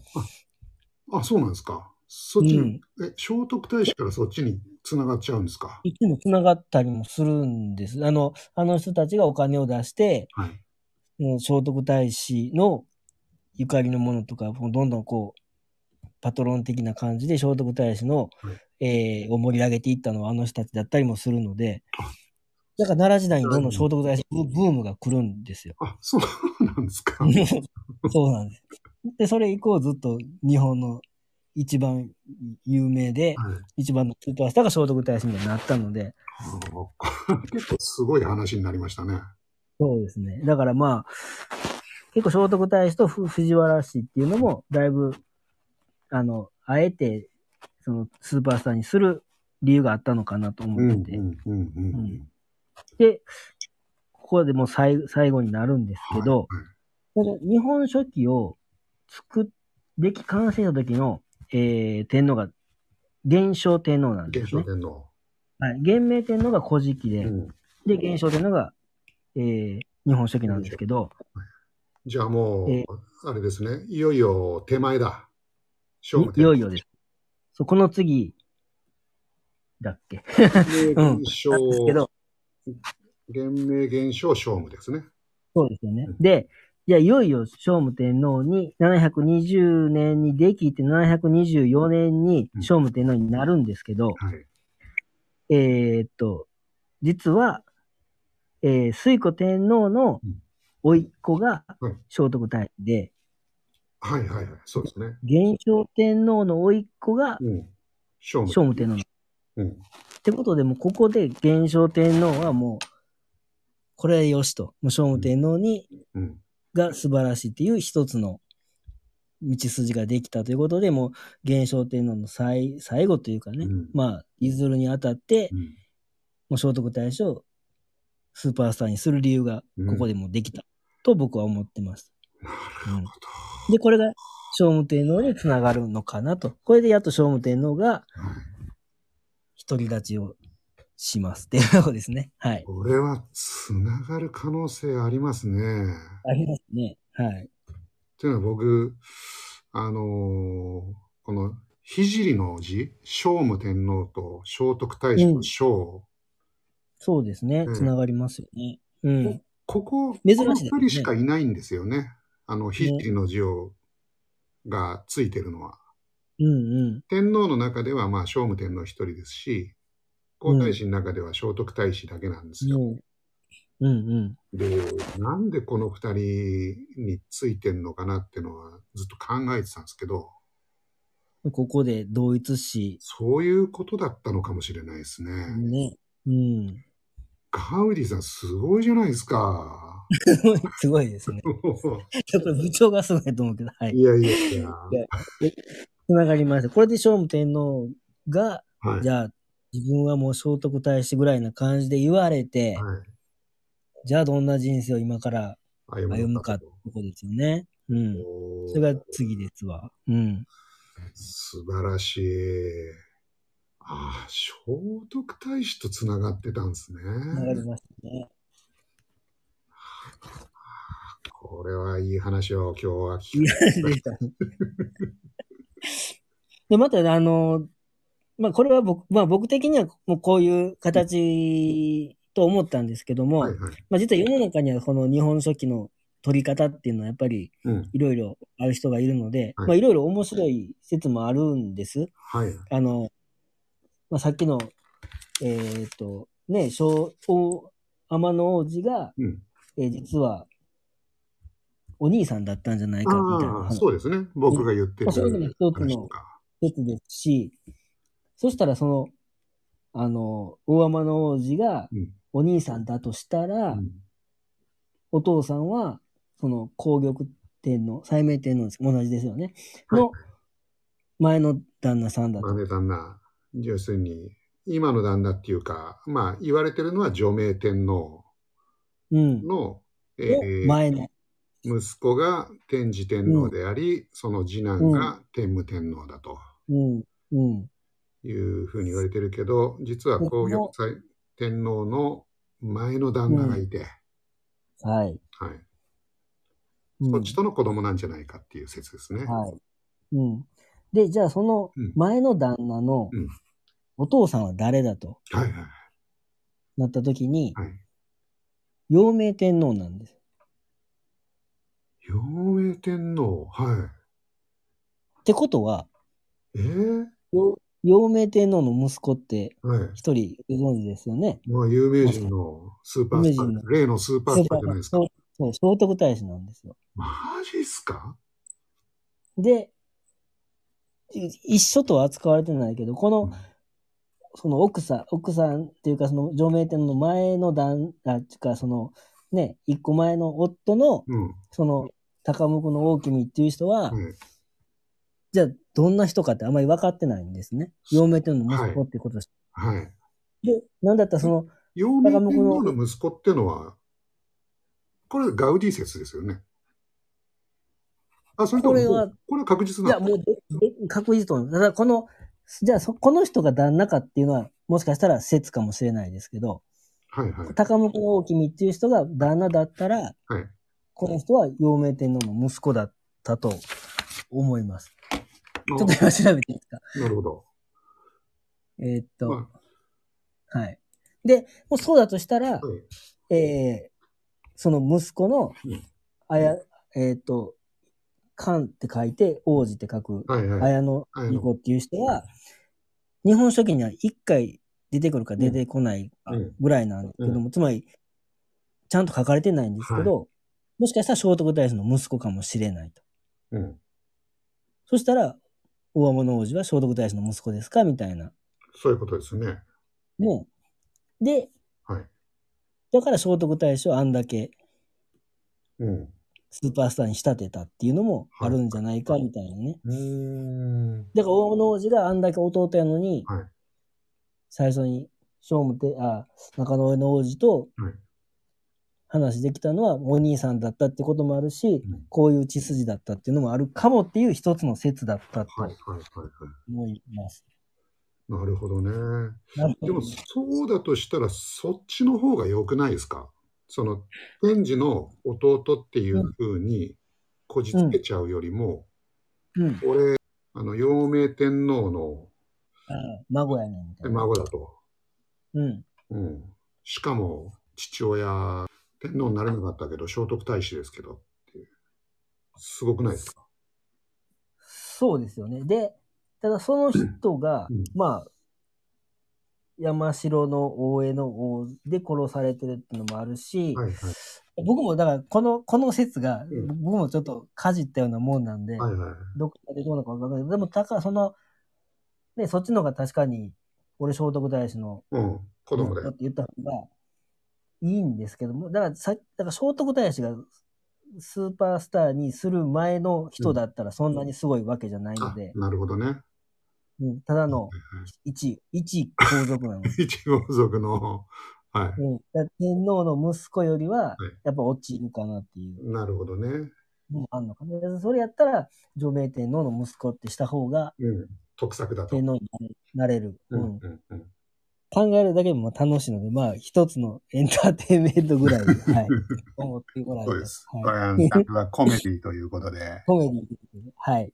[SPEAKER 1] あ、そうなんですか。そっちに、
[SPEAKER 2] うん
[SPEAKER 1] え、聖徳太子からそっちに繋がっちゃうんですか？
[SPEAKER 2] いつも繋がったりもするんです。あの、あの人たちがお金を出して、
[SPEAKER 1] はい。
[SPEAKER 2] もう聖徳太子のゆかりのものとか、もうどんどんこう、パトロン的な感じで聖徳太子の、
[SPEAKER 1] はい
[SPEAKER 2] えーを盛り上げていったのはあの人たちだったりもするので、だから奈良時代にどんどん聖徳太子ブブームが来るんですよ。
[SPEAKER 1] あ、そうなんですか。
[SPEAKER 2] そうなんです。で、それ以降ずっと日本の一番有名で、
[SPEAKER 1] はい
[SPEAKER 2] 一番のスーパースターが聖徳太子になったので、
[SPEAKER 1] 結構すごい話になりましたね。
[SPEAKER 2] そうですね。だからまあ、結構聖徳太子とふ藤原氏っていうのも、だいぶ、あの、あえて、そのスーパースターにする理由があったのかなと
[SPEAKER 1] うん
[SPEAKER 2] 思ってて。
[SPEAKER 1] うんうんうん
[SPEAKER 2] で、ここでもう最最後になるんですけど、この日本書紀を作っ、でき、完成した時の、えー、天皇が、元正天皇なんで
[SPEAKER 1] 元
[SPEAKER 2] すね
[SPEAKER 1] 正。天皇。
[SPEAKER 2] はい。元明天皇が古事記で、
[SPEAKER 1] うん
[SPEAKER 2] で、元正天皇が、えー、日本書紀なんですけど、
[SPEAKER 1] じゃあもう
[SPEAKER 2] え、
[SPEAKER 1] あれですね。いよいよ手前だ。聖武
[SPEAKER 2] いよいよです。そう、この次、だっけ？うんですけど、
[SPEAKER 1] 元明元正聖武ですね。
[SPEAKER 2] そうですよね
[SPEAKER 1] うん。
[SPEAKER 2] で、じゃあいよいよ聖武天皇に、720年にできて、724年に
[SPEAKER 1] うん
[SPEAKER 2] 聖武天皇になるんですけど、
[SPEAKER 1] はい。
[SPEAKER 2] えーっと、実は、えー、水古天皇の
[SPEAKER 1] うん
[SPEAKER 2] 甥っ子が
[SPEAKER 1] うん
[SPEAKER 2] 聖徳太子で、
[SPEAKER 1] はいはいはい。そうですね。
[SPEAKER 2] 元正天皇の甥っ子が
[SPEAKER 1] うん。聖武。
[SPEAKER 2] 天皇。っ
[SPEAKER 1] うん。
[SPEAKER 2] てことで、もうここで元正天皇はもう、これはよしと。もう聖武天皇に、
[SPEAKER 1] うん。
[SPEAKER 2] が素晴らしいっていう一つの道筋ができたということで、もう元正天皇の最最後というかね、
[SPEAKER 1] うん
[SPEAKER 2] まあ、譲るにあたって、
[SPEAKER 1] うん。
[SPEAKER 2] もう聖徳太子をスーパースターにする理由がここでもできたと僕は思ってます。うんで、これが聖武天皇につながるのかなと。これでやっと聖武天皇が独り立ちをしますっていうところですね。はい。
[SPEAKER 1] これはつながる可能性ありますね。
[SPEAKER 2] ありますね。はい。
[SPEAKER 1] っていうのは僕、あのーこの聖の字、聖武天皇と聖徳太子の聖、
[SPEAKER 2] そうですね
[SPEAKER 1] う。ん
[SPEAKER 2] つながりますよね。うん。
[SPEAKER 1] ここ、
[SPEAKER 2] 珍しいね
[SPEAKER 1] 人しかいないんですよね。あの、聖の字を、がついてるのは。
[SPEAKER 2] うんうん。
[SPEAKER 1] 天皇の中では、まあ、聖武天皇一人ですし、皇太子の中では聖徳太子だけなんですよ。
[SPEAKER 2] うんうん
[SPEAKER 1] で、なんでこの二人についてんのかなっていうのはずっと考えてたんですけど、
[SPEAKER 2] うん。ここで同一視。
[SPEAKER 1] そういうことだったのかもしれないですね。
[SPEAKER 2] ね。うん。
[SPEAKER 1] ガウディさんすごいじゃないですか。
[SPEAKER 2] すごいですね。ちょっと部長がすごいと思うけど、はい
[SPEAKER 1] い。やいやいや。
[SPEAKER 2] つながりました。これで聖武天皇が、
[SPEAKER 1] はい。
[SPEAKER 2] じゃあ、自分はもう聖徳太子ぐらいな感じで言われて、
[SPEAKER 1] はい、
[SPEAKER 2] じゃあどんな人生を今から
[SPEAKER 1] 歩
[SPEAKER 2] 歩むかって
[SPEAKER 1] と
[SPEAKER 2] ことですよね。うん。それが次ですわ。うん。
[SPEAKER 1] 素晴らしい。ああ、聖徳太子とつながってたんですね。
[SPEAKER 2] 流れましたね。
[SPEAKER 1] これはいい話を今日は聞
[SPEAKER 2] いい
[SPEAKER 1] く。
[SPEAKER 2] 話でしたね。で、また、あの、まあ、これは僕、まあ、僕的にはもうこういう形と思ったんですけども、
[SPEAKER 1] はいはい。
[SPEAKER 2] まあ、実は世の中にはこの日本書紀の取り方っていうのはやっぱり
[SPEAKER 1] うん。
[SPEAKER 2] いろいろある人がいるので、
[SPEAKER 1] はい
[SPEAKER 2] まあ、いろいろ面白い説もあるんです。
[SPEAKER 1] はい。
[SPEAKER 2] あの、まあ、さっきの、えっ、と、ね、小、大天の王子が、
[SPEAKER 1] うん。
[SPEAKER 2] えー実は、お兄さんだったんじゃないかみたいな
[SPEAKER 1] そうですね。僕が言ってる
[SPEAKER 2] まあそういうのも一つの。説ですし、そしたらその、あの、大天の王子が
[SPEAKER 1] うん
[SPEAKER 2] お兄さんだとしたら、
[SPEAKER 1] うん
[SPEAKER 2] お父さんは、その皇玉天皇、西明天皇です。同じですよね。
[SPEAKER 1] はい
[SPEAKER 2] の、前の旦那さんだと。
[SPEAKER 1] まあね、旦那。要するに、今の旦那っていうか、まあ、言われてるのは除名天皇
[SPEAKER 2] うん。
[SPEAKER 1] の、え
[SPEAKER 2] の
[SPEAKER 1] ー
[SPEAKER 2] 前の。
[SPEAKER 1] 息子が天智天皇であり、その次男が天武天皇だと
[SPEAKER 2] うん。うん。
[SPEAKER 1] いうふうに言われてるけど、実は皇玉祭天皇の前の旦那がいて、
[SPEAKER 2] はい。
[SPEAKER 1] はい。
[SPEAKER 2] うん
[SPEAKER 1] そっちとの子供なんじゃないかっていう説ですね。
[SPEAKER 2] はい。うん。で、じゃあその
[SPEAKER 1] うん
[SPEAKER 2] 前の旦那の
[SPEAKER 1] うん
[SPEAKER 2] お父さんは誰だと
[SPEAKER 1] はいはい
[SPEAKER 2] なった時に、
[SPEAKER 1] はい。
[SPEAKER 2] 陽明天皇なんです。
[SPEAKER 1] 陽明天皇、は
[SPEAKER 2] ってことは、
[SPEAKER 1] い。えー、
[SPEAKER 2] 陽陽明天皇の息子って
[SPEAKER 1] はい。
[SPEAKER 2] 一人ご存知ですよね。
[SPEAKER 1] まあ、有名人のスーパースタ
[SPEAKER 2] 有名人
[SPEAKER 1] ー、例のスーパースターじゃないですか
[SPEAKER 2] そう。聖徳太子なんですよ。
[SPEAKER 1] マジっすか？
[SPEAKER 2] で、い一緒とは扱われてないけど、この、その奥さん、奥さんっていうか、その上名店の前の旦、あ、っていうか、その、ね、一個前の夫の、
[SPEAKER 1] うん。
[SPEAKER 2] その、高向の大君っていう人は、
[SPEAKER 1] はい。
[SPEAKER 2] じゃあ、どんな人かってあまり分かってないんですね。陽明天皇の息子っていうことです。
[SPEAKER 1] はい。
[SPEAKER 2] で、なんだったらその、
[SPEAKER 1] 陽明天皇の息子ってのは、これガウディ説ですよね。あ、それとも
[SPEAKER 2] これは
[SPEAKER 1] これは確実
[SPEAKER 2] いや、
[SPEAKER 1] な
[SPEAKER 2] もう確実と。ただ、この、じゃあそ、この人が旦那かっていうのは、もしかしたら説かもしれないですけど、
[SPEAKER 1] はいはい。
[SPEAKER 2] 高向の大君っていう人が旦那だったら、
[SPEAKER 1] はい。
[SPEAKER 2] この人は陽明天皇の息子だったと思います。
[SPEAKER 1] あ
[SPEAKER 2] ちょっと今調べていいですか？
[SPEAKER 1] なるほど。
[SPEAKER 2] えーっと、
[SPEAKER 1] ま
[SPEAKER 2] はい。で、もうそうだとしたら
[SPEAKER 1] あ、、はい
[SPEAKER 2] えーその息子の
[SPEAKER 1] うん、
[SPEAKER 2] あや、えーっと、漢って書いて、王子って書く、
[SPEAKER 1] はいはい。
[SPEAKER 2] 綾野莉子っていう人は、日本書紀には一回出てくるか出てこないぐらいなんですけども、つまり、ちゃんと書かれてないんですけど、もしかしたら聖徳太子の息子かもしれないと。
[SPEAKER 1] うん。
[SPEAKER 2] そしたら、大天王子は聖徳太子の息子ですかみたいな。
[SPEAKER 1] そういうことですね。
[SPEAKER 2] ね。で、
[SPEAKER 1] はい。
[SPEAKER 2] だから聖徳太子をあんだけ
[SPEAKER 1] うん。
[SPEAKER 2] スーパースターに仕立てたっていうのもあるんじゃないかみたいなね。
[SPEAKER 1] うーん。
[SPEAKER 2] だから大物王子があんだけ弟やのに、
[SPEAKER 1] はい
[SPEAKER 2] 最初に聖武てあ中野上の王子と
[SPEAKER 1] はい
[SPEAKER 2] 話できたのはお兄さんだったってこともあるし、
[SPEAKER 1] うん
[SPEAKER 2] こういう血筋だったっていうのもあるかもっていう一つの説だったと
[SPEAKER 1] はいはいはいはい。
[SPEAKER 2] 思います。
[SPEAKER 1] なるほどね。でも、そうだとしたら、そっちの方が良くないですか？その、天智の弟っていうふうにこじつけちゃうよりも、
[SPEAKER 2] うん。
[SPEAKER 1] 俺、あの、陽明天皇の
[SPEAKER 2] あ孫やねん。
[SPEAKER 1] 孫だと。
[SPEAKER 2] うん。
[SPEAKER 1] うん。しかも、父親、天皇になれなかったけど、聖徳太子ですけどっていう。すごくないですか？
[SPEAKER 2] そうですよね。で、ただその人が、
[SPEAKER 1] うん
[SPEAKER 2] まあ、山城の大江の王で殺されてるっていうのもあるし、
[SPEAKER 1] はいはい。
[SPEAKER 2] 僕もだからこの、この説が、
[SPEAKER 1] うん
[SPEAKER 2] 僕もちょっとかじったようなもんなんで、
[SPEAKER 1] はいはい。
[SPEAKER 2] どっかでどうなのかわかんないけど、でも、たか、その、ね、そっちの方が確かに、俺聖徳太子の、
[SPEAKER 1] うん。子供だよ。
[SPEAKER 2] って言った方がいいんですけども、だからさ、だから聖徳太子がスーパースターにする前の人だったらそんなにすごいわけじゃないの
[SPEAKER 1] あ
[SPEAKER 2] で、、
[SPEAKER 1] なるほどね。
[SPEAKER 2] うん、ただの一、一皇族なの。
[SPEAKER 1] 一王族の、はい。
[SPEAKER 2] うん、天皇の息子よりは
[SPEAKER 1] はい、
[SPEAKER 2] やっぱ落ちるかなっていう。
[SPEAKER 1] なるほどね。
[SPEAKER 2] もあんのかな。それやったら、除名天皇の息子ってした方が、
[SPEAKER 1] うん。得策だと。
[SPEAKER 2] 天皇になれる。
[SPEAKER 1] う
[SPEAKER 2] うん
[SPEAKER 1] んうんうん。
[SPEAKER 2] 考えるだけでも楽しいので、まあ、一つのエンターテインメントぐらいで、はい。思ってもらえ
[SPEAKER 1] そうです。
[SPEAKER 2] はい
[SPEAKER 1] これは、コメディということで。
[SPEAKER 2] コメディはい。